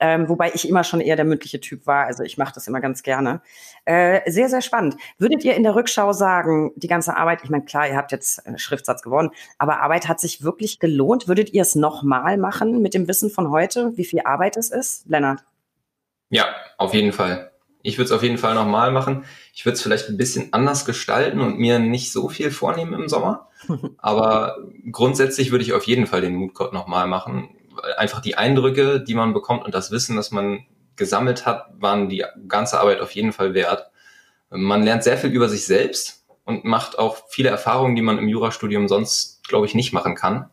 Ähm, wobei ich immer schon eher der mündliche Typ war. Also ich mache das immer ganz gerne. Äh, sehr, sehr spannend. Würdet ihr in der Rückschau sagen, die ganze Arbeit, ich meine, klar, ihr habt jetzt einen Schriftsatz gewonnen, aber Arbeit hat sich wirklich gelohnt. Würdet ihr es nochmal machen mit dem Wissen von heute, wie viel Arbeit es ist? Lennart? Ja, auf jeden Fall. Ich würde es auf jeden Fall nochmal machen. Ich würde es vielleicht ein bisschen anders gestalten und mir nicht so viel vornehmen im Sommer. Aber grundsätzlich würde ich auf jeden Fall den Moodcode nochmal machen. Einfach die Eindrücke, die man bekommt und das Wissen, das man gesammelt hat, waren die ganze Arbeit auf jeden Fall wert. Man lernt sehr viel über sich selbst und macht auch viele Erfahrungen, die man im Jurastudium sonst, glaube ich, nicht machen kann.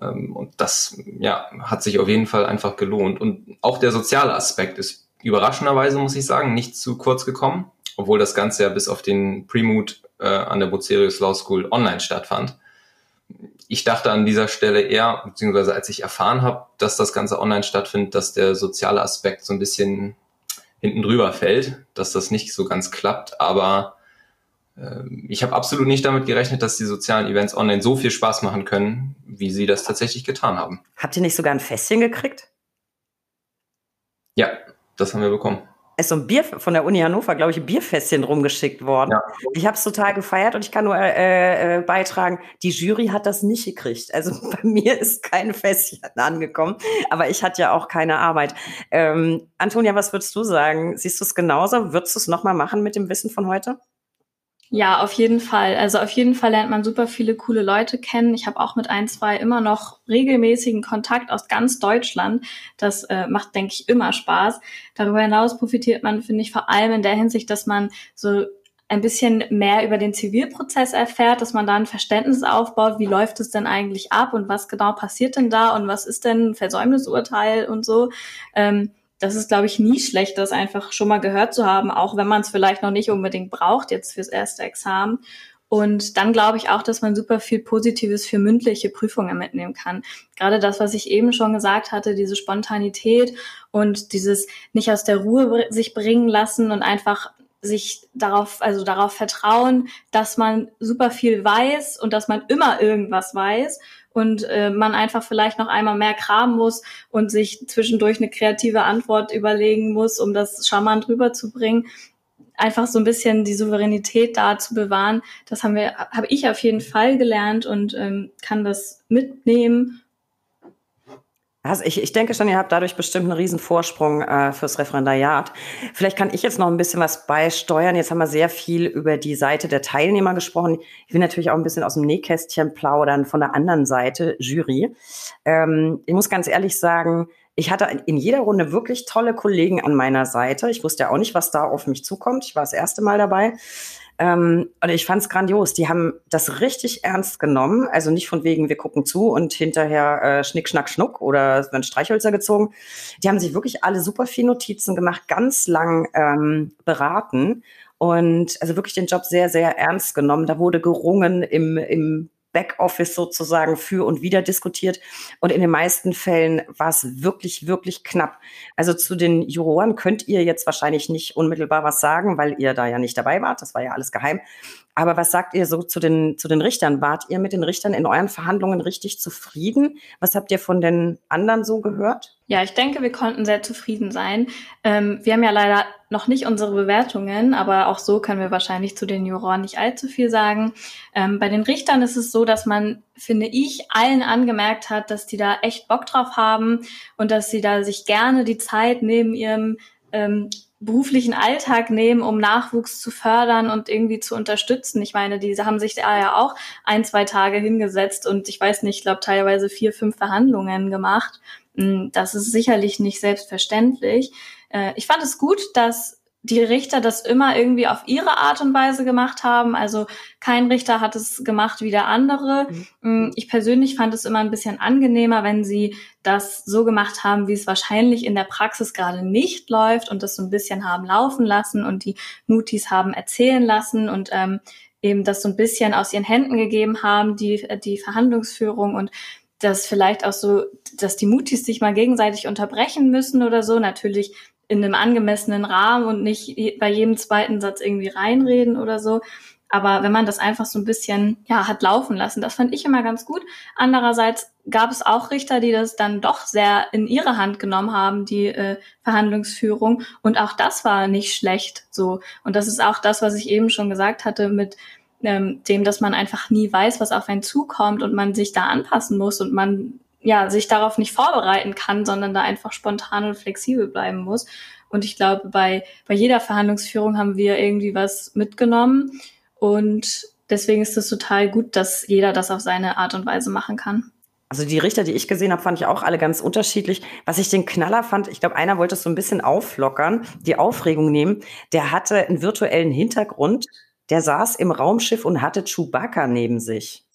Ähm, und das ja, hat sich auf jeden Fall einfach gelohnt. Und auch der soziale Aspekt ist überraschenderweise, muss ich sagen, nicht zu kurz gekommen, obwohl das Ganze ja bis auf den Premood äh, an der Bucerius Law School online stattfand. Ich dachte an dieser Stelle eher, beziehungsweise als ich erfahren habe, dass das Ganze online stattfindet, dass der soziale Aspekt so ein bisschen hinten drüber fällt, dass das nicht so ganz klappt, aber äh, ich habe absolut nicht damit gerechnet, dass die sozialen Events online so viel Spaß machen können, wie sie das tatsächlich getan haben. Habt ihr nicht sogar ein Fässchen gekriegt? Ja, das haben wir bekommen. ist so ein Bier von der Uni Hannover, glaube ich, ein Bierfässchen rumgeschickt worden. Ja. Ich habe es total gefeiert und ich kann nur äh, äh, beitragen, die Jury hat das nicht gekriegt. Also bei mir ist kein Fässchen angekommen, aber ich hatte ja auch keine Arbeit. Ähm, Antonia, was würdest du sagen? Siehst du es genauso? Würdest du es nochmal machen mit dem Wissen von heute? Ja, auf jeden Fall. Also auf jeden Fall lernt man super viele coole Leute kennen. Ich habe auch mit ein, zwei immer noch regelmäßigen Kontakt aus ganz Deutschland. Das äh, macht, denke ich, immer Spaß. Darüber hinaus profitiert man, finde ich, vor allem in der Hinsicht, dass man so ein bisschen mehr über den Zivilprozess erfährt, dass man da ein Verständnis aufbaut, wie läuft es denn eigentlich ab und was genau passiert denn da und was ist denn ein Versäumnisurteil und so. Ähm, das ist, glaube ich, nie schlecht, das einfach schon mal gehört zu haben, auch wenn man es vielleicht noch nicht unbedingt braucht jetzt fürs erste Examen. Und dann glaube ich auch, dass man super viel Positives für mündliche Prüfungen mitnehmen kann. Gerade das, was ich eben schon gesagt hatte, diese Spontanität und dieses nicht aus der Ruhe sich bringen lassen und einfach sich darauf, also darauf vertrauen, dass man super viel weiß und dass man immer irgendwas weiß und äh, man einfach vielleicht noch einmal mehr kramen muss und sich zwischendurch eine kreative Antwort überlegen muss, um das charmant rüberzubringen einfach so ein bisschen die Souveränität da zu bewahren, das haben wir, habe ich auf jeden Fall gelernt und ähm, kann das mitnehmen. Also ich, ich denke schon, ihr habt dadurch bestimmt einen riesen Vorsprung äh, fürs Referendariat. Vielleicht kann ich jetzt noch ein bisschen was beisteuern. Jetzt haben wir sehr viel über die Seite der Teilnehmer gesprochen. Ich will natürlich auch ein bisschen aus dem Nähkästchen plaudern von der anderen Seite, Jury. Ähm, ich muss ganz ehrlich sagen, ich hatte in jeder Runde wirklich tolle Kollegen an meiner Seite. Ich wusste ja auch nicht, was da auf mich zukommt. Ich war das erste Mal dabei. Ähm, und ich fand es grandios. Die haben das richtig ernst genommen. Also nicht von wegen, wir gucken zu und hinterher äh, Schnick, Schnack, Schnuck oder es werden Streichhölzer gezogen. Die haben sich wirklich alle super viel Notizen gemacht, ganz lang ähm, beraten und also wirklich den Job sehr, sehr ernst genommen. Da wurde gerungen im, im Backoffice sozusagen für und wieder diskutiert. Und in den meisten Fällen war es wirklich, wirklich knapp. Also zu den Juroren könnt ihr jetzt wahrscheinlich nicht unmittelbar was sagen, weil ihr da ja nicht dabei wart. Das war ja alles geheim. Aber was sagt ihr so zu den, zu den Richtern? Wart ihr mit den Richtern in euren Verhandlungen richtig zufrieden? Was habt ihr von den anderen so gehört? Ja, ich denke, wir konnten sehr zufrieden sein. Ähm, wir haben ja leider noch nicht unsere Bewertungen, aber auch so können wir wahrscheinlich zu den Juroren nicht allzu viel sagen. Ähm, bei den Richtern ist es so, dass man, finde ich, allen angemerkt hat, dass die da echt Bock drauf haben und dass sie da sich gerne die Zeit neben ihrem ähm, beruflichen Alltag nehmen, um Nachwuchs zu fördern und irgendwie zu unterstützen. Ich meine, diese haben sich da ja auch ein, zwei Tage hingesetzt und ich weiß nicht, ich glaube teilweise vier, fünf Verhandlungen gemacht. Hm, das ist sicherlich nicht selbstverständlich. Äh, ich fand es gut, dass die Richter das immer irgendwie auf ihre Art und Weise gemacht haben. Also kein Richter hat es gemacht wie der andere. Mhm. Mm, ich persönlich fand es immer ein bisschen angenehmer, wenn sie das so gemacht haben, wie es wahrscheinlich in der Praxis gerade nicht läuft und das so ein bisschen haben laufen lassen und die Mutis haben erzählen lassen und ähm, eben das so ein bisschen aus ihren Händen gegeben haben, die, die Verhandlungsführung und das vielleicht auch so, dass die Mutis sich mal gegenseitig unterbrechen müssen oder so. Natürlich in einem angemessenen Rahmen und nicht bei jedem zweiten Satz irgendwie reinreden oder so. Aber wenn man das einfach so ein bisschen, ja, hat laufen lassen, das fand ich immer ganz gut. Andererseits gab es auch Richter, die das dann doch sehr in ihre Hand genommen haben, die äh, Verhandlungsführung. Und auch das war nicht schlecht so. Und das ist auch das, was ich eben schon gesagt hatte mit ähm, dem, dass man einfach nie weiß, was auf einen zukommt und man sich da anpassen muss und man ja, sich darauf nicht vorbereiten kann, sondern da einfach spontan und flexibel bleiben muss. Und ich glaube, bei, bei jeder Verhandlungsführung haben wir irgendwie was mitgenommen. Und deswegen ist es total gut, dass jeder das auf seine Art und Weise machen kann. Also die Richter, die ich gesehen habe, fand ich auch alle ganz unterschiedlich. Was ich den Knaller fand, ich glaube, einer wollte es so ein bisschen auflockern, die Aufregung nehmen. Der hatte einen virtuellen Hintergrund. Der saß im Raumschiff und hatte Chewbacca neben sich.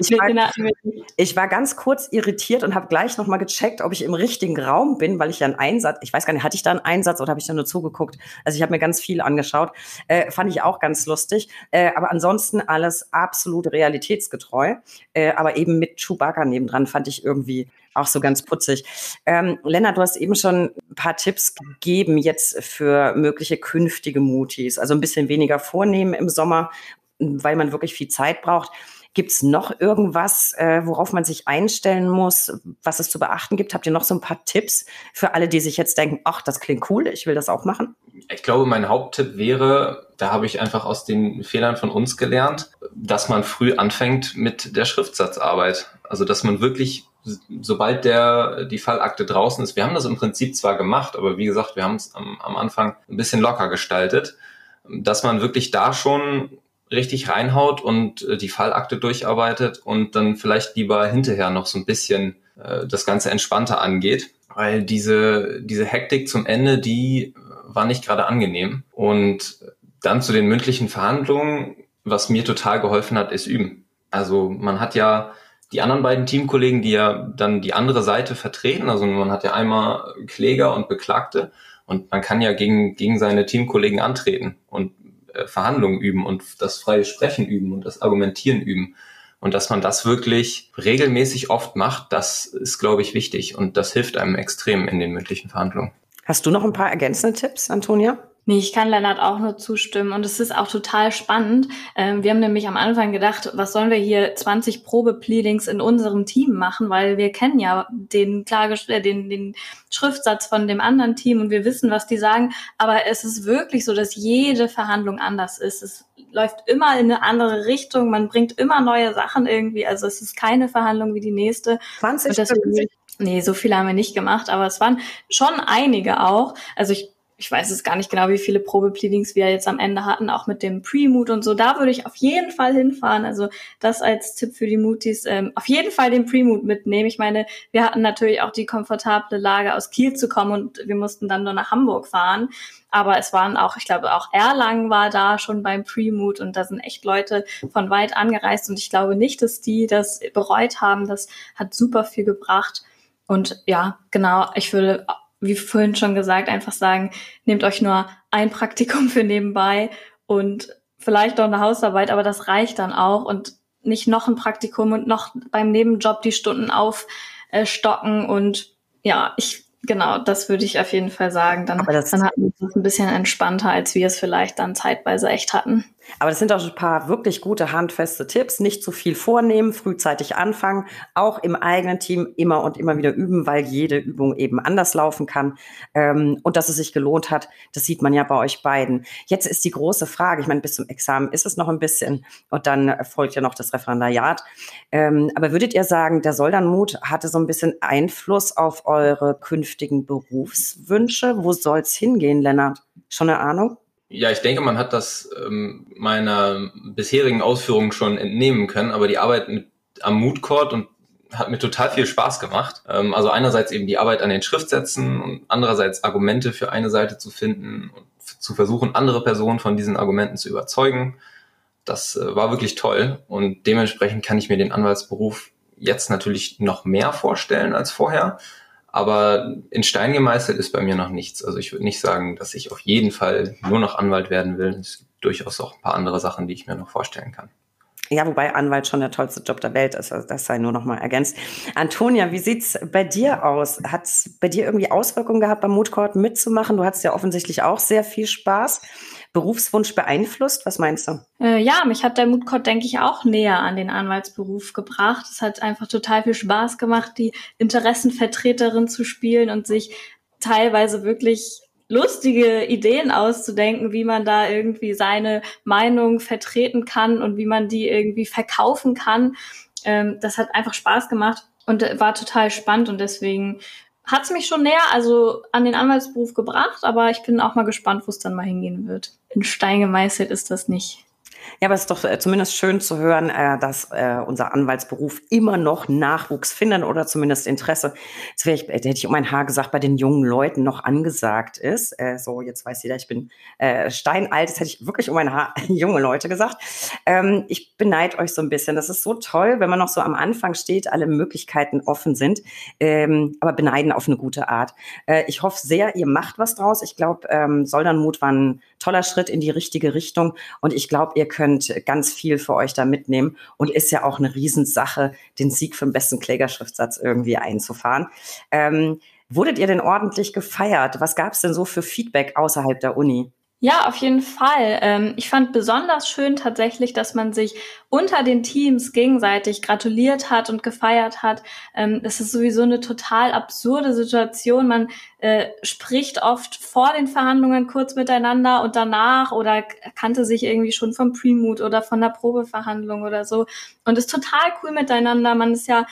Ich, war, ich war ganz kurz irritiert und habe gleich nochmal gecheckt, ob ich im richtigen Raum bin, weil ich ja einen Einsatz, ich weiß gar nicht, hatte ich da einen Einsatz oder habe ich da nur zugeguckt? Also ich habe mir ganz viel angeschaut. Äh, fand ich auch ganz lustig. Äh, aber ansonsten alles absolut realitätsgetreu. Äh, aber eben mit Chewbacca nebendran fand ich irgendwie auch so ganz putzig. Ähm, Lennart, du hast eben schon ein paar Tipps gegeben jetzt für mögliche künftige Mutis. Also ein bisschen weniger vornehmen im Sommer weil man wirklich viel Zeit braucht. Gibt es noch irgendwas, äh, worauf man sich einstellen muss, was es zu beachten gibt? Habt ihr noch so ein paar Tipps für alle, die sich jetzt denken, ach, das klingt cool, ich will das auch machen? Ich glaube, mein Haupttipp wäre, da habe ich einfach aus den Fehlern von uns gelernt, dass man früh anfängt mit der Schriftsatzarbeit. Also, dass man wirklich sobald der die Fallakte draußen ist, wir haben das im Prinzip zwar gemacht, aber wie gesagt, wir haben es am, am Anfang ein bisschen locker gestaltet, dass man wirklich da schon richtig reinhaut und äh, die Fallakte durcharbeitet und dann vielleicht lieber hinterher noch so ein bisschen äh, das Ganze entspannter angeht. Weil diese, diese Hektik zum Ende, die war nicht gerade angenehm. Und dann zu den mündlichen Verhandlungen, was mir total geholfen hat, ist üben. Also man hat ja die anderen beiden Teamkollegen, die ja dann die andere Seite vertreten. Also man hat ja einmal Kläger und Beklagte und man kann ja gegen, gegen seine Teamkollegen antreten. Und äh, Verhandlungen üben und das freie Sprechen üben und das Argumentieren üben. Und dass man das wirklich regelmäßig oft macht, das ist, glaube ich, wichtig und das hilft einem extrem in den mündlichen Verhandlungen. Hast du noch ein paar ergänzende Tipps, Antonia? Nee, ich kann Lennart auch nur zustimmen und es ist auch total spannend. Ähm, wir haben nämlich am Anfang gedacht, was sollen wir hier 20 Probepleadings in unserem Team machen, weil wir kennen ja den, Klage äh, den, den Schriftsatz von dem anderen Team und wir wissen, was die sagen. Aber es ist wirklich so, dass jede Verhandlung anders ist. Es läuft immer in eine andere Richtung. Man bringt immer neue Sachen irgendwie. Also es ist keine Verhandlung wie die nächste. 20, deswegen, Nee, so viele haben wir nicht gemacht, aber es waren schon einige auch. Also ich ich weiß es gar nicht genau, wie viele Probepleadings wir jetzt am Ende hatten, auch mit dem Pre-Mood und so. Da würde ich auf jeden Fall hinfahren. Also das als Tipp für die Mutis. Ähm, auf jeden Fall den Pre-Mood mitnehmen. Ich meine, wir hatten natürlich auch die komfortable Lage, aus Kiel zu kommen und wir mussten dann nur nach Hamburg fahren. Aber es waren auch, ich glaube, auch Erlangen war da schon beim Pre-Mood und da sind echt Leute von weit angereist und ich glaube nicht, dass die das bereut haben. Das hat super viel gebracht. Und ja, genau, ich würde wie vorhin schon gesagt, einfach sagen, nehmt euch nur ein Praktikum für nebenbei und vielleicht auch eine Hausarbeit, aber das reicht dann auch und nicht noch ein Praktikum und noch beim Nebenjob die Stunden aufstocken und ja, ich genau, das würde ich auf jeden Fall sagen. Dann, dann hatten wir es ein bisschen entspannter, als wir es vielleicht dann zeitweise echt hatten. Aber das sind auch ein paar wirklich gute, handfeste Tipps. Nicht zu viel vornehmen, frühzeitig anfangen, auch im eigenen Team immer und immer wieder üben, weil jede Übung eben anders laufen kann. Ähm, und dass es sich gelohnt hat, das sieht man ja bei euch beiden. Jetzt ist die große Frage, ich meine, bis zum Examen ist es noch ein bisschen und dann folgt ja noch das Referendariat. Ähm, aber würdet ihr sagen, der Soldernmut hatte so ein bisschen Einfluss auf eure künftigen Berufswünsche? Wo soll's hingehen, Lennart? Schon eine Ahnung? Ja, ich denke, man hat das ähm, meiner bisherigen Ausführungen schon entnehmen können, aber die Arbeit mit, am Mood Court und hat mir total viel Spaß gemacht. Ähm, also einerseits eben die Arbeit an den Schriftsätzen und andererseits Argumente für eine Seite zu finden und zu versuchen, andere Personen von diesen Argumenten zu überzeugen. Das äh, war wirklich toll und dementsprechend kann ich mir den Anwaltsberuf jetzt natürlich noch mehr vorstellen als vorher. Aber in Stein gemeißelt ist bei mir noch nichts. Also ich würde nicht sagen, dass ich auf jeden Fall nur noch Anwalt werden will. Es gibt durchaus auch ein paar andere Sachen, die ich mir noch vorstellen kann. Ja, wobei Anwalt schon der tollste Job der Welt ist. Also das sei nur noch mal ergänzt. Antonia, wie sieht's bei dir aus? Hat's bei dir irgendwie Auswirkungen gehabt, beim Moodcourt mitzumachen? Du hattest ja offensichtlich auch sehr viel Spaß. Berufswunsch beeinflusst? Was meinst du? Äh, ja, mich hat der Moodcourt, denke ich, auch näher an den Anwaltsberuf gebracht. Es hat einfach total viel Spaß gemacht, die Interessenvertreterin zu spielen und sich teilweise wirklich lustige Ideen auszudenken, wie man da irgendwie seine Meinung vertreten kann und wie man die irgendwie verkaufen kann. Ähm, das hat einfach Spaß gemacht und war total spannend und deswegen hat es mich schon näher also an den Anwaltsberuf gebracht, aber ich bin auch mal gespannt, wo es dann mal hingehen wird. In Stein gemeißelt ist das nicht. Ja, aber es ist doch äh, zumindest schön zu hören, äh, dass äh, unser Anwaltsberuf immer noch Nachwuchs findet oder zumindest Interesse. Jetzt wäre ich, hätte ich um ein Haar gesagt, bei den jungen Leuten noch angesagt ist. so, jetzt weiß jeder, ich bin steinalt. Das hätte ich wirklich um ein Haar junge Leute gesagt. Ähm, ich beneide euch so ein bisschen. Das ist so toll, wenn man noch so am Anfang steht, alle Möglichkeiten offen sind, ähm, aber beneiden auf eine gute Art. ich hoffe sehr, ihr macht was draus. Ich glaube, ähm, Soldernmut war ein toller Schritt in die richtige Richtung und ich glaube, ihr könnt ganz viel für euch da mitnehmen und ist ja auch eine Riesensache, den Sieg für den besten Klägerschriftsatz irgendwie einzufahren. Ähm, wurdet ihr denn ordentlich gefeiert? Was gab es denn so für Feedback außerhalb der Uni? Ja, auf jeden Fall. Ähm, ich fand besonders schön tatsächlich, dass man sich unter den Teams gegenseitig gratuliert hat und gefeiert hat. Ähm, das ist sowieso eine total absurde Situation. Man äh, spricht oft vor den Verhandlungen kurz miteinander und danach oder kannte sich irgendwie schon vom Premood oder von der Probeverhandlung oder so und ist total cool miteinander. Man ist ja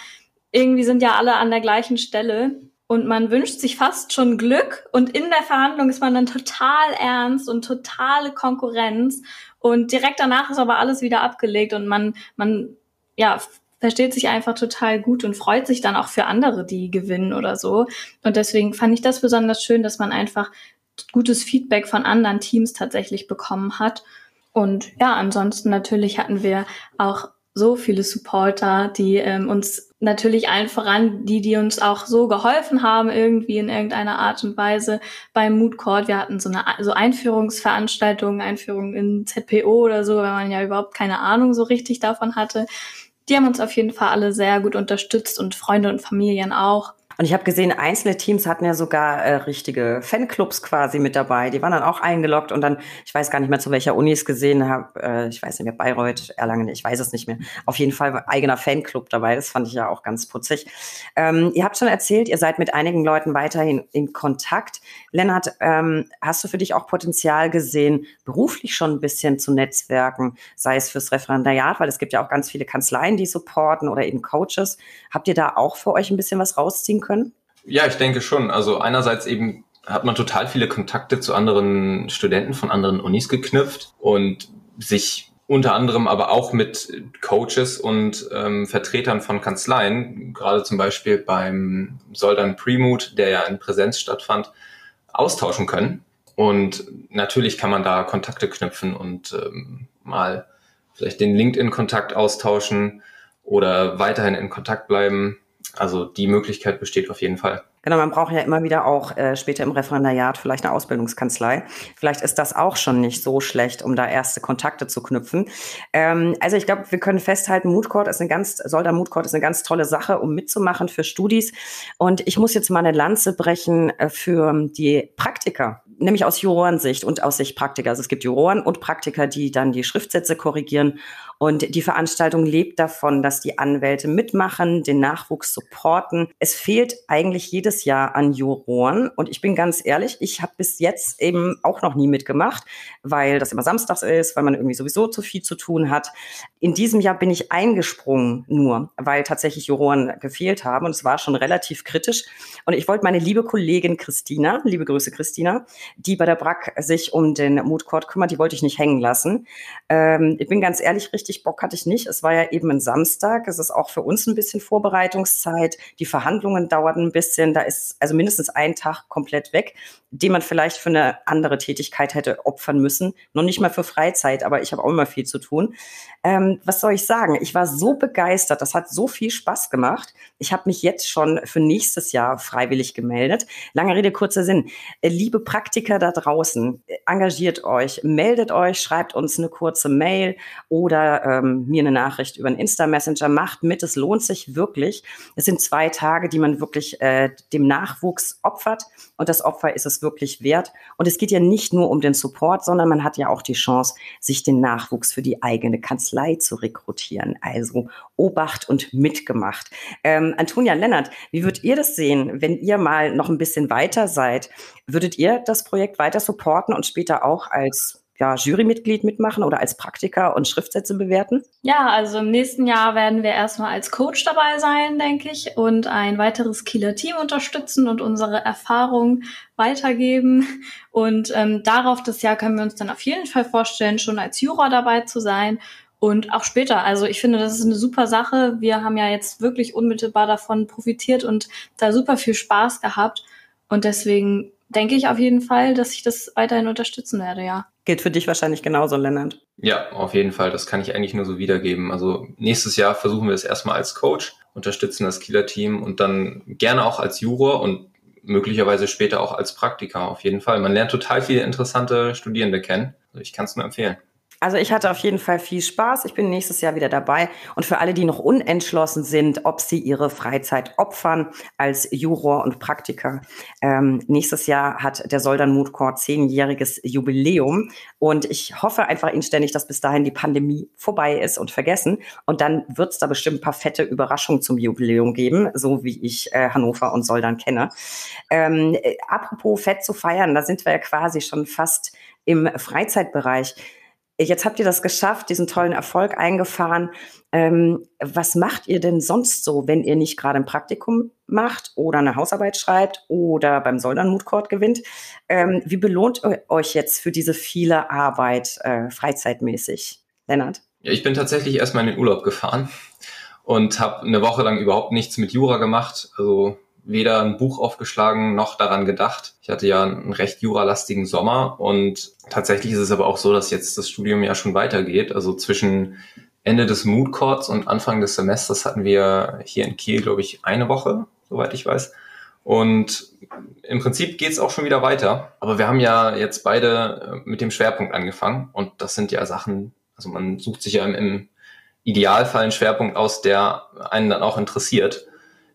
irgendwie sind ja alle an der gleichen Stelle und man wünscht sich fast schon Glück. Und in der Verhandlung ist man dann total ernst und totale Konkurrenz. Und direkt danach ist aber alles wieder abgelegt und man man ja versteht sich einfach total gut und freut sich dann auch für andere, die gewinnen oder so. Und deswegen fand ich das besonders schön, dass man einfach gutes Feedback von anderen Teams tatsächlich bekommen hat. Und ja, ansonsten natürlich hatten wir auch so viele Supporter, die ähm, uns natürlich allen voran die, die uns auch so geholfen haben, irgendwie in irgendeiner Art und Weise beim Mood Court. Wir hatten so eine so Einführungsveranstaltungen, Einführungen in ZPO oder so, weil man ja überhaupt keine Ahnung so richtig davon hatte. Die haben uns auf jeden Fall alle sehr gut unterstützt und Freunde und Familien auch. Und ich habe gesehen, einzelne Teams hatten ja sogar äh, richtige Fanclubs quasi mit dabei. Die waren dann auch eingeloggt und dann, ich weiß gar nicht mehr, zu welcher Uni ich es gesehen habe. Äh, ich weiß nicht mehr, Bayreuth, Erlangen, ich weiß es nicht mehr. Auf jeden Fall eigener Fanclub dabei. Das fand ich ja auch ganz putzig. Ähm, ihr habt schon erzählt, ihr seid mit einigen Leuten weiterhin in Kontakt. Lennart, ähm, hast du für dich auch Potenzial gesehen, beruflich schon ein bisschen zu netzwerken, sei es fürs Referendariat, weil es gibt ja auch ganz viele Kanzleien, die supporten oder eben Coaches. Habt ihr da auch für euch ein bisschen was rausziehen können? Können? Ja, ich denke schon. Also einerseits eben hat man total viele Kontakte zu anderen Studenten von anderen Unis geknüpft und sich unter anderem aber auch mit Coaches und ähm, Vertretern von Kanzleien, gerade zum Beispiel beim Soldan Premood, der ja in Präsenz stattfand, austauschen können. Und natürlich kann man da Kontakte knüpfen und ähm, mal vielleicht den LinkedIn-Kontakt austauschen oder weiterhin in Kontakt bleiben. Also die Möglichkeit besteht auf jeden Fall. Genau, man braucht ja immer wieder auch äh, später im Referendariat vielleicht eine Ausbildungskanzlei. Vielleicht ist das auch schon nicht so schlecht, um da erste Kontakte zu knüpfen. Ähm, also ich glaube, wir können festhalten, Moodcourt ist eine ganz, Solda Moodcourt ist eine ganz tolle Sache, um mitzumachen für Studis. Und ich muss jetzt mal eine Lanze brechen äh, für die Praktiker, nämlich aus Jurorensicht und aus Sicht Praktiker. Also es gibt Juroren und Praktiker, die dann die Schriftsätze korrigieren und die Veranstaltung lebt davon, dass die Anwälte mitmachen, den Nachwuchs supporten. Es fehlt eigentlich jedes Jahr an Juroren. Und ich bin ganz ehrlich, ich habe bis jetzt eben auch noch nie mitgemacht, weil das immer samstags ist, weil man irgendwie sowieso zu viel zu tun hat. In diesem Jahr bin ich eingesprungen nur, weil tatsächlich Juroren gefehlt haben. Und es war schon relativ kritisch. Und ich wollte meine liebe Kollegin Christina, liebe Grüße Christina, die bei der BRAC sich um den Mood Court kümmert, die wollte ich nicht hängen lassen. Ähm, ich bin ganz ehrlich, richtig richtig Bock hatte ich nicht. Es war ja eben ein Samstag. Es ist auch für uns ein bisschen Vorbereitungszeit. Die Verhandlungen dauerten ein bisschen. Da ist also mindestens ein Tag komplett weg, den man vielleicht für eine andere Tätigkeit hätte opfern müssen. Noch nicht mal für Freizeit, aber ich habe auch immer viel zu tun. Ähm, was soll ich sagen? Ich war so begeistert. Das hat so viel Spaß gemacht. Ich habe mich jetzt schon für nächstes Jahr freiwillig gemeldet. Lange Rede, kurzer Sinn. Äh, liebe Praktiker da draußen, engagiert euch, meldet euch, schreibt uns eine kurze Mail oder ähm, mir eine Nachricht über einen Insta-Messenger, macht mit, es lohnt sich wirklich. Es sind zwei Tage, die man wirklich äh, dem Nachwuchs opfert und das Opfer ist es wirklich wert. Und es geht ja nicht nur um den Support, sondern man hat ja auch die Chance, sich den Nachwuchs für die eigene Kanzlei zu rekrutieren. Also Obacht und mitgemacht. Ähm, Antonia Lennart, wie würdet ihr das sehen, wenn ihr mal noch ein bisschen weiter seid? Würdet ihr das Projekt weiter supporten und später auch als ja, Jurymitglied mitmachen oder als Praktiker und Schriftsätze bewerten? Ja, also im nächsten Jahr werden wir erstmal als Coach dabei sein, denke ich, und ein weiteres Kieler Team unterstützen und unsere Erfahrung weitergeben. Und ähm, darauf das Jahr können wir uns dann auf jeden Fall vorstellen, schon als Juror dabei zu sein. Und auch später. Also ich finde, das ist eine super Sache. Wir haben ja jetzt wirklich unmittelbar davon profitiert und da super viel Spaß gehabt. Und deswegen denke ich auf jeden Fall, dass ich das weiterhin unterstützen werde, ja. Gilt für dich wahrscheinlich genauso, Lennart. Ja, auf jeden Fall. Das kann ich eigentlich nur so wiedergeben. Also nächstes Jahr versuchen wir es erstmal als Coach, unterstützen das Kieler-Team und dann gerne auch als Juror und möglicherweise später auch als Praktiker. Auf jeden Fall. Man lernt total viele interessante Studierende kennen. Also ich kann es nur empfehlen. Also ich hatte auf jeden Fall viel Spaß. Ich bin nächstes Jahr wieder dabei. Und für alle, die noch unentschlossen sind, ob sie ihre Freizeit opfern als Juror und Praktiker, ähm, nächstes Jahr hat der Soldan Court zehnjähriges Jubiläum. Und ich hoffe einfach inständig, dass bis dahin die Pandemie vorbei ist und vergessen. Und dann wird es da bestimmt ein paar fette Überraschungen zum Jubiläum geben, so wie ich äh, Hannover und Soldan kenne. Ähm, äh, apropos fett zu feiern, da sind wir ja quasi schon fast im Freizeitbereich. Jetzt habt ihr das geschafft, diesen tollen Erfolg eingefahren. Ähm, was macht ihr denn sonst so, wenn ihr nicht gerade ein Praktikum macht oder eine Hausarbeit schreibt oder beim Soldern Court gewinnt? Ähm, wie belohnt euch jetzt für diese viele Arbeit äh, freizeitmäßig? Lennart? Ja, ich bin tatsächlich erstmal in den Urlaub gefahren und habe eine Woche lang überhaupt nichts mit Jura gemacht. Also weder ein Buch aufgeschlagen noch daran gedacht. Ich hatte ja einen recht juralastigen Sommer und tatsächlich ist es aber auch so, dass jetzt das Studium ja schon weitergeht. Also zwischen Ende des Mood Courts und Anfang des Semesters hatten wir hier in Kiel, glaube ich, eine Woche, soweit ich weiß. Und im Prinzip geht es auch schon wieder weiter. Aber wir haben ja jetzt beide äh, mit dem Schwerpunkt angefangen. Und das sind ja Sachen, also man sucht sich ja im, im Idealfall einen Schwerpunkt aus, der einen dann auch interessiert.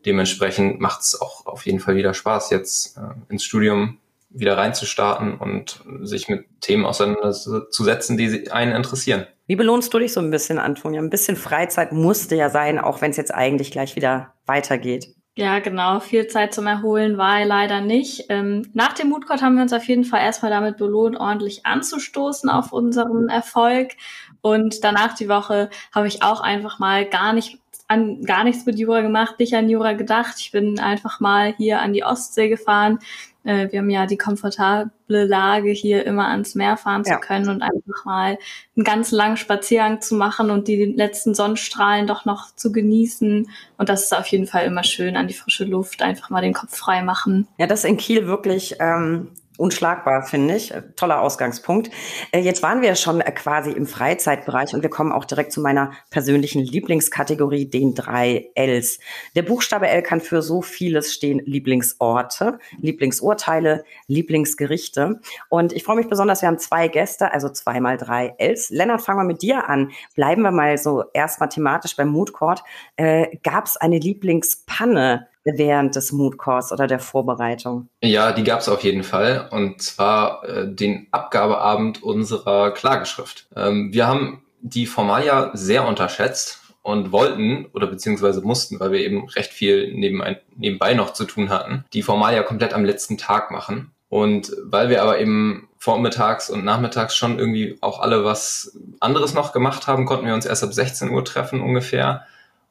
Dementsprechend macht es auch auf jeden Fall wieder Spaß, jetzt äh, ins Studium wieder reinzustarten und sich mit Themen auseinanderzusetzen, die einen interessieren. Wie belohnst du dich so ein bisschen, Antonia? Ein bisschen Freizeit musste ja sein, auch wenn es jetzt eigentlich gleich wieder weitergeht. Ja, genau. Viel Zeit zum Erholen war leider nicht. Ähm, nach dem Moodcourt haben wir uns auf jeden Fall erstmal damit belohnt, ordentlich anzustoßen auf unseren Erfolg. Und danach die Woche habe ich auch einfach mal gar nicht an gar nichts mit Jura gemacht, nicht an Jura gedacht. Ich bin einfach mal hier an die Ostsee gefahren, äh, wir haben ja die komfortable Lage, hier immer ans Meer fahren ja. zu können und einfach mal einen ganz langen Spaziergang zu machen und die letzten Sonnenstrahlen doch noch zu genießen. Und das ist auf jeden Fall immer schön, an die frische Luft, einfach mal den Kopf frei machen. Ja, das in Kiel wirklich ähm, unschlagbar, finde ich. Äh, toller Ausgangspunkt. Äh, jetzt waren wir schon äh, quasi im Freizeitbereich und wir kommen auch direkt zu meiner persönlichen Lieblingskategorie, den drei Ls. Der Buchstabe L kann für so vieles stehen. Lieblingsorte, Lieblingsurteile, Lieblingsgerichte. Und ich freue mich besonders, wir haben zwei Gäste, also zweimal drei Ls. Lennart, fangen wir mit dir an. Bleiben wir mal so erstmal thematisch beim Mood Court. Äh, Gab es eine Lieblingspanne? Während des Mood Course oder der Vorbereitung? Ja, die gab es auf jeden Fall. Und zwar äh, den Abgabeabend unserer Klageschrift. Ähm, wir haben die Formalia sehr unterschätzt und wollten oder beziehungsweise mussten, weil wir eben recht viel nebenbei, nebenbei noch zu tun hatten, die Formalia komplett am letzten Tag machen. Und weil wir aber eben vormittags und nachmittags schon irgendwie auch alle was anderes noch gemacht haben, konnten wir uns erst ab 16 Uhr treffen ungefähr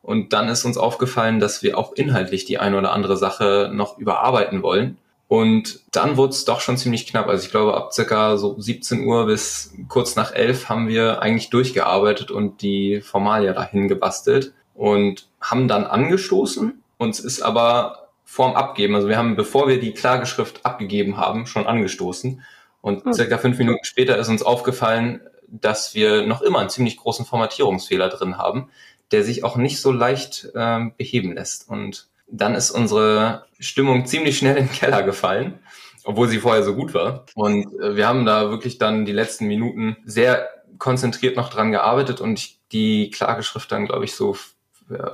und dann ist uns aufgefallen, dass wir auch inhaltlich die eine oder andere Sache noch überarbeiten wollen. Und dann wurde es doch schon ziemlich knapp. Also ich glaube, ab circa so 17 Uhr bis kurz nach 11 haben wir eigentlich durchgearbeitet und die Formalia dahin gebastelt und haben dann angestoßen. Uns ist aber vorm Abgeben, also wir haben, bevor wir die Klageschrift abgegeben haben, schon angestoßen. Und hm. circa fünf Minuten später ist uns aufgefallen, dass wir noch immer einen ziemlich großen Formatierungsfehler drin haben, der sich auch nicht so leicht äh, beheben lässt. Und dann ist unsere Stimmung ziemlich schnell in den Keller gefallen, obwohl sie vorher so gut war. Und äh, wir haben da wirklich dann die letzten Minuten sehr konzentriert noch dran gearbeitet und die Klageschrift dann, glaube ich, so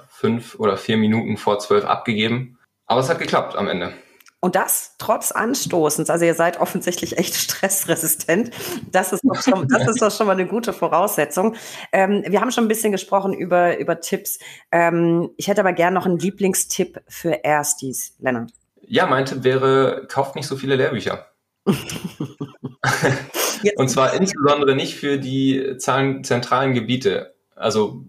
fünf oder vier Minuten vor zwölf abgegeben. Aber es hat geklappt am Ende. Und das trotz Anstoßens. Also ihr seid offensichtlich echt stressresistent. Das ist doch schon, das ist doch schon mal eine gute Voraussetzung. Ähm, wir haben schon ein bisschen gesprochen über, über Tipps. Ähm, ich hätte aber gerne noch einen Lieblingstipp für Erstis, Lennart. Ja, mein Tipp wäre, kauft nicht so viele Lehrbücher. Und zwar insbesondere nicht für die zentralen Gebiete. Also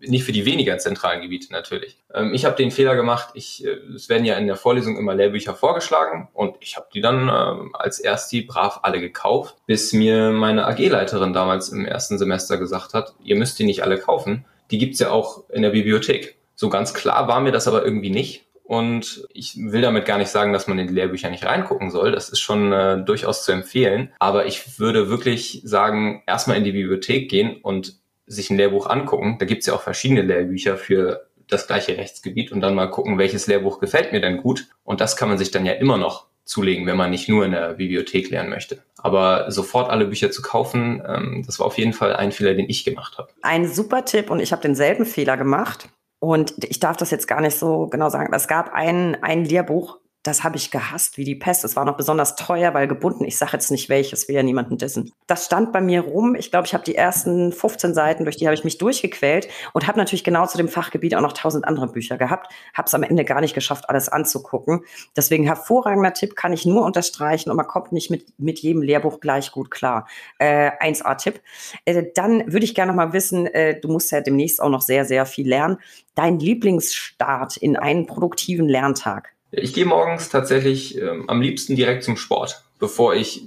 nicht für die weniger zentralen Gebiete natürlich. Ähm, ich habe den Fehler gemacht, ich, äh, es werden ja in der Vorlesung immer Lehrbücher vorgeschlagen und ich habe die dann ähm, als erste brav alle gekauft, bis mir meine AG-Leiterin damals im ersten Semester gesagt hat, ihr müsst die nicht alle kaufen, die gibt's ja auch in der Bibliothek. So ganz klar war mir das aber irgendwie nicht. Und ich will damit gar nicht sagen, dass man in die Lehrbücher nicht reingucken soll. Das ist schon äh, durchaus zu empfehlen. Aber ich würde wirklich sagen, erstmal in die Bibliothek gehen und sich ein Lehrbuch angucken. Da gibt's ja auch verschiedene Lehrbücher für das gleiche Rechtsgebiet und dann mal gucken, welches Lehrbuch gefällt mir denn gut. Und das kann man sich dann ja immer noch zulegen, wenn man nicht nur in der Bibliothek lernen möchte. Aber sofort alle Bücher zu kaufen, ähm, das war auf jeden Fall ein Fehler, den ich gemacht habe. Ein super Tipp und ich habe denselben Fehler gemacht. Und ich darf das jetzt gar nicht so genau sagen. Es gab ein, ein Lehrbuch, das habe ich gehasst wie die Pest. Es war noch besonders teuer, weil gebunden. Ich sage jetzt nicht welches, will ja niemanden dissen. Das stand bei mir rum. Ich glaube, ich habe die ersten 15 Seiten, durch die habe ich mich durchgequält und habe natürlich genau zu dem Fachgebiet auch noch tausend andere Bücher gehabt. Habe es am Ende gar nicht geschafft, alles anzugucken. Deswegen hervorragender Tipp kann ich nur unterstreichen und man kommt nicht mit, mit jedem Lehrbuch gleich gut klar. Äh, 1A-Tipp. Äh, dann würde ich gerne noch mal wissen, äh, du musst ja demnächst auch noch sehr, sehr viel lernen. Dein Lieblingsstart in einen produktiven Lerntag? Ich gehe morgens tatsächlich ähm, am liebsten direkt zum Sport, bevor ich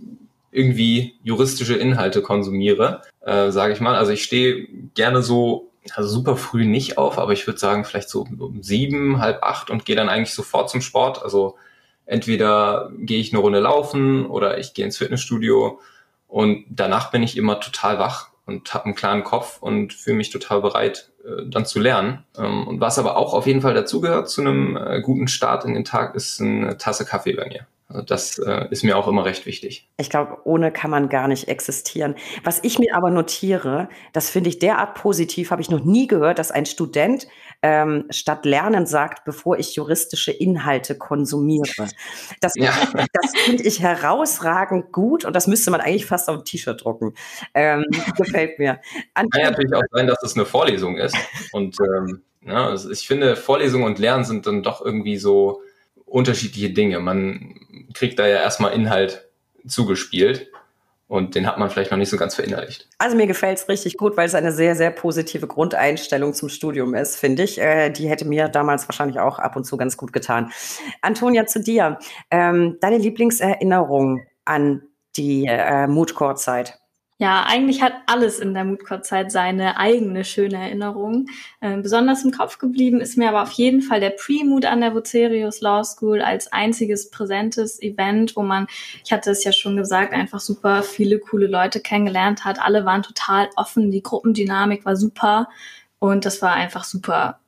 irgendwie juristische Inhalte konsumiere, äh, sage ich mal. Also ich stehe gerne so also super früh nicht auf, aber ich würde sagen vielleicht so um sieben, halb acht und gehe dann eigentlich sofort zum Sport. Also entweder gehe ich eine Runde laufen oder ich gehe ins Fitnessstudio und danach bin ich immer total wach und habe einen klaren Kopf und fühle mich total bereit, äh, dann zu lernen. Ähm, und was aber auch auf jeden Fall dazugehört zu einem äh, guten Start in den Tag, ist eine Tasse Kaffee bei mir. Also das äh, ist mir auch immer recht wichtig. Ich glaube, ohne kann man gar nicht existieren. Was ich mir aber notiere, das finde ich derart positiv, habe ich noch nie gehört, dass ein Student ähm, statt Lernen sagt, bevor ich juristische Inhalte konsumiere. Das, ja. das finde ich herausragend gut und das müsste man eigentlich fast auf ein T-Shirt drucken. Ähm, gefällt mir. An Kann natürlich auch sein, dass es eine Vorlesung ist. Und ähm, ja, also ich finde, Vorlesung und Lernen sind dann doch irgendwie so unterschiedliche Dinge. Man kriegt da ja erstmal Inhalt zugespielt und den hat man vielleicht noch nicht so ganz verinnerlicht. Also mir gefällt es richtig gut, weil es eine sehr, sehr positive Grundeinstellung zum Studium ist, finde ich. Äh, die hätte mir damals wahrscheinlich auch ab und zu ganz gut getan. Antonia, zu dir. Ähm, deine Lieblingserinnerung an die äh, Moodcore-Zeit? Ja, eigentlich hat alles in der Moodcore-Zeit seine eigene schöne Erinnerung. Ähm, besonders im Kopf geblieben ist mir aber auf jeden Fall der Pre-Mood an der Bucerius Law School als einziges präsentes Event, wo man, ich hatte es ja schon gesagt, einfach super viele coole Leute kennengelernt hat. Alle waren total offen, die Gruppendynamik war super und das war einfach super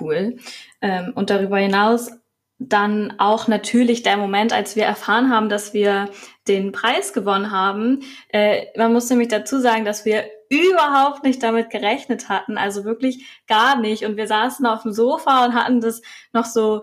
cool. Ähm, und darüber hinaus dann auch natürlich der Moment, als wir erfahren haben, dass wir den Preis gewonnen haben. Äh, man muss nämlich dazu sagen, dass wir überhaupt nicht damit gerechnet hatten, also wirklich gar nicht. Und wir saßen auf dem Sofa und hatten das noch so,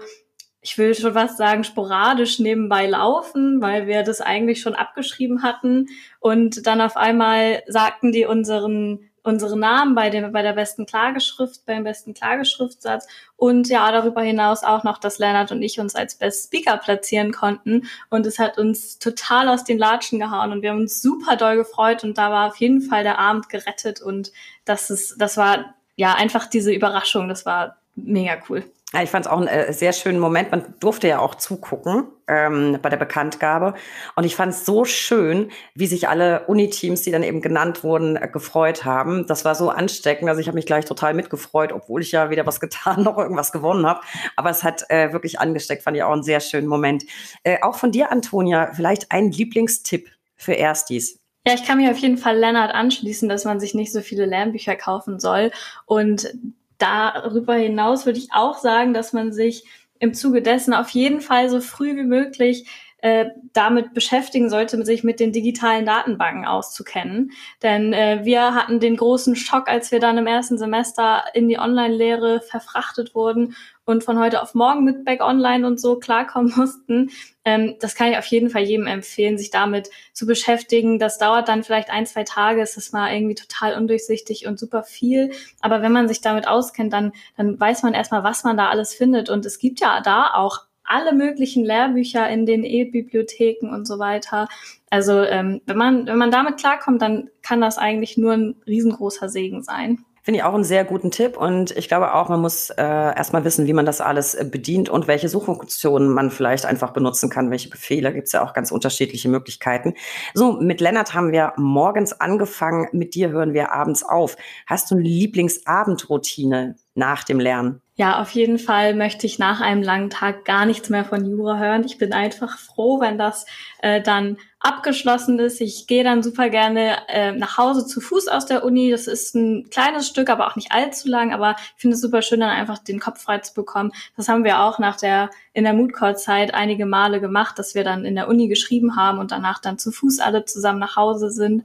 ich will schon was sagen, sporadisch nebenbei laufen, weil wir das eigentlich schon abgeschrieben hatten. Und dann auf einmal sagten die unseren unsere Namen bei, dem, bei der besten Klageschrift, beim besten Klageschriftsatz und ja, darüber hinaus auch noch, dass Lennart und ich uns als Best Speaker platzieren konnten und es hat uns total aus den Latschen gehauen und wir haben uns super doll gefreut und da war auf jeden Fall der Abend gerettet und das ist, das war ja einfach diese Überraschung, das war mega cool. Ja, ich fand es auch einen äh, sehr schönen Moment. Man durfte ja auch zugucken ähm, bei der Bekanntgabe. Und ich fand es so schön, wie sich alle Uniteams, die dann eben genannt wurden, äh, gefreut haben. Das war so ansteckend. Also ich habe mich gleich total mitgefreut, obwohl ich ja wieder was getan, noch irgendwas gewonnen habe. Aber es hat äh, wirklich angesteckt, fand ich auch einen sehr schönen Moment. Äh, auch von dir, Antonia, vielleicht ein Lieblingstipp für Erstis. Ja, ich kann mich auf jeden Fall Lennart anschließen, dass man sich nicht so viele Lernbücher kaufen soll. Und darüber hinaus würde ich auch sagen, dass man sich im Zuge dessen auf jeden Fall so früh wie möglich äh, damit beschäftigen sollte, sich mit den digitalen Datenbanken auszukennen. Denn äh, wir hatten den großen Schock, als wir dann im ersten Semester in die Online-Lehre verfrachtet wurden und von heute auf morgen mit Back Online und so klarkommen mussten. Ähm, das kann ich auf jeden Fall jedem empfehlen, sich damit zu beschäftigen. Das dauert dann vielleicht ein, zwei Tage, es ist mal irgendwie total undurchsichtig und super viel. Aber wenn man sich damit auskennt, dann, dann weiß man erstmal, was man da alles findet. Und es gibt ja da auch alle möglichen Lehrbücher in den E-Bibliotheken und so weiter. Also ähm, wenn man wenn man damit klarkommt, dann kann das eigentlich nur ein riesengroßer Segen sein. Finde ich auch einen sehr guten Tipp und ich glaube auch, man muss äh, erstmal wissen, wie man das alles äh, bedient und welche Suchfunktionen man vielleicht einfach benutzen kann, welche Befehle. Gibt es ja auch ganz unterschiedliche Möglichkeiten. So, mit Lennart haben wir morgens angefangen, mit dir hören wir abends auf. Hast du eine Lieblingsabendroutine nach dem Lernen? Ja, auf jeden Fall möchte ich nach einem langen Tag gar nichts mehr von Jura hören. Ich bin einfach froh, wenn das äh, dann abgeschlossen ist. Ich gehe dann super gerne äh, nach Hause zu Fuß aus der Uni. Das ist ein kleines Stück, aber auch nicht allzu lang. Aber ich finde es super schön, dann einfach den Kopf frei zu bekommen. Das haben wir auch nach der in der Moodcore-Zeit einige Male gemacht, dass wir dann in der Uni geschrieben haben und danach dann zu Fuß alle zusammen nach Hause sind.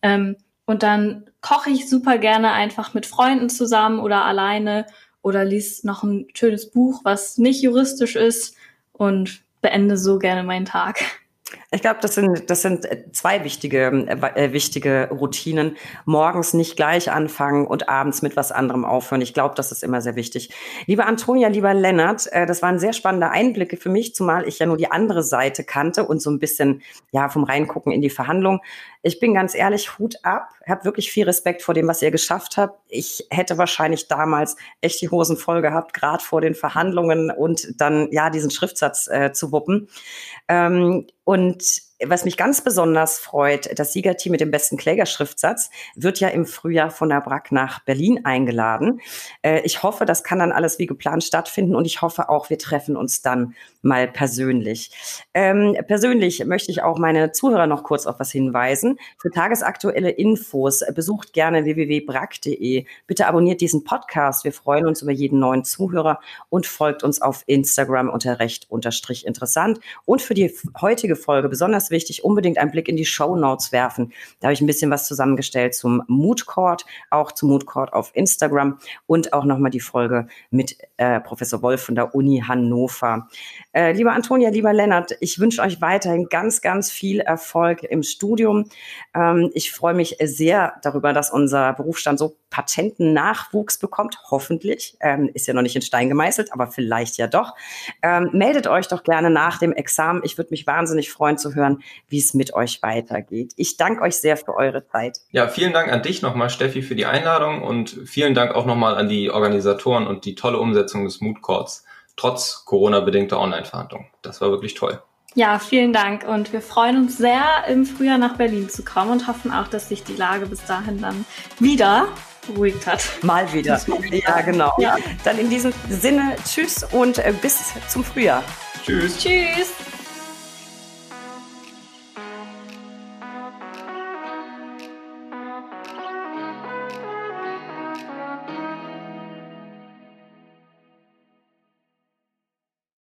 Ähm, und dann koche ich super gerne einfach mit Freunden zusammen oder alleine oder lies noch ein schönes Buch, was nicht juristisch ist und beende so gerne meinen Tag. Ich glaube, das sind, das sind zwei wichtige, äh, wichtige Routinen. Morgens nicht gleich anfangen und abends mit was anderem aufhören. Ich glaube, das ist immer sehr wichtig. Lieber Antonia, lieber Lennart, äh, das waren sehr spannende Einblicke für mich, zumal ich ja nur die andere Seite kannte und so ein bisschen, ja, vom Reingucken in die Verhandlung. Ich bin ganz ehrlich, Hut ab. Habe wirklich viel Respekt vor dem, was ihr geschafft habt. Ich hätte wahrscheinlich damals echt die Hosen voll gehabt, gerade vor den Verhandlungen und dann, ja, diesen Schriftsatz äh, zu wuppen. Ähm, und was mich ganz besonders freut, das Siegerteam mit dem besten Klägerschriftsatz wird ja im Frühjahr von der BRAC nach Berlin eingeladen. Äh, ich hoffe, das kann dann alles wie geplant stattfinden und ich hoffe auch, wir treffen uns dann mal persönlich. Ähm, persönlich möchte ich auch meine Zuhörer noch kurz auf was hinweisen. Für tagesaktuelle Infos besucht gerne www.brack.de. Bitte abonniert diesen Podcast. Wir freuen uns über jeden neuen Zuhörer und folgt uns auf Instagram unter recht unterstrich interessant. Und für die heutige Folge besonders wichtig, unbedingt einen Blick in die Show Notes werfen. Da habe ich ein bisschen was zusammengestellt zum Mood Court, auch zum Mood Court auf Instagram und auch nochmal die Folge mit äh, Professor Wolf von der Uni Hannover. Äh, lieber Antonia, lieber Lennart, ich wünsche euch weiterhin ganz, ganz viel Erfolg im Studium. Ähm, ich freue mich sehr darüber, dass unser Berufsstand so patenten Nachwuchs bekommt. Hoffentlich. Ähm, ist ja noch nicht in Stein gemeißelt, aber vielleicht ja doch. Ähm, meldet euch doch gerne nach dem Examen. Ich würde mich wahnsinnig freuen zu hören, wie es mit euch weitergeht. Ich danke euch sehr für eure Zeit. Ja, vielen Dank an dich nochmal, Steffi, für die Einladung und vielen Dank auch nochmal an die Organisatoren und die tolle Umsetzung des Mood Courts trotz Corona-bedingter Online-Verhandlungen. Das war wirklich toll. Ja, vielen Dank und wir freuen uns sehr, im Frühjahr nach Berlin zu kommen und hoffen auch, dass sich die Lage bis dahin dann wieder beruhigt hat. Mal wieder. Ja, genau. Ja. Dann in diesem Sinne, tschüss und äh, bis zum Frühjahr. Tschüss. Tschüss.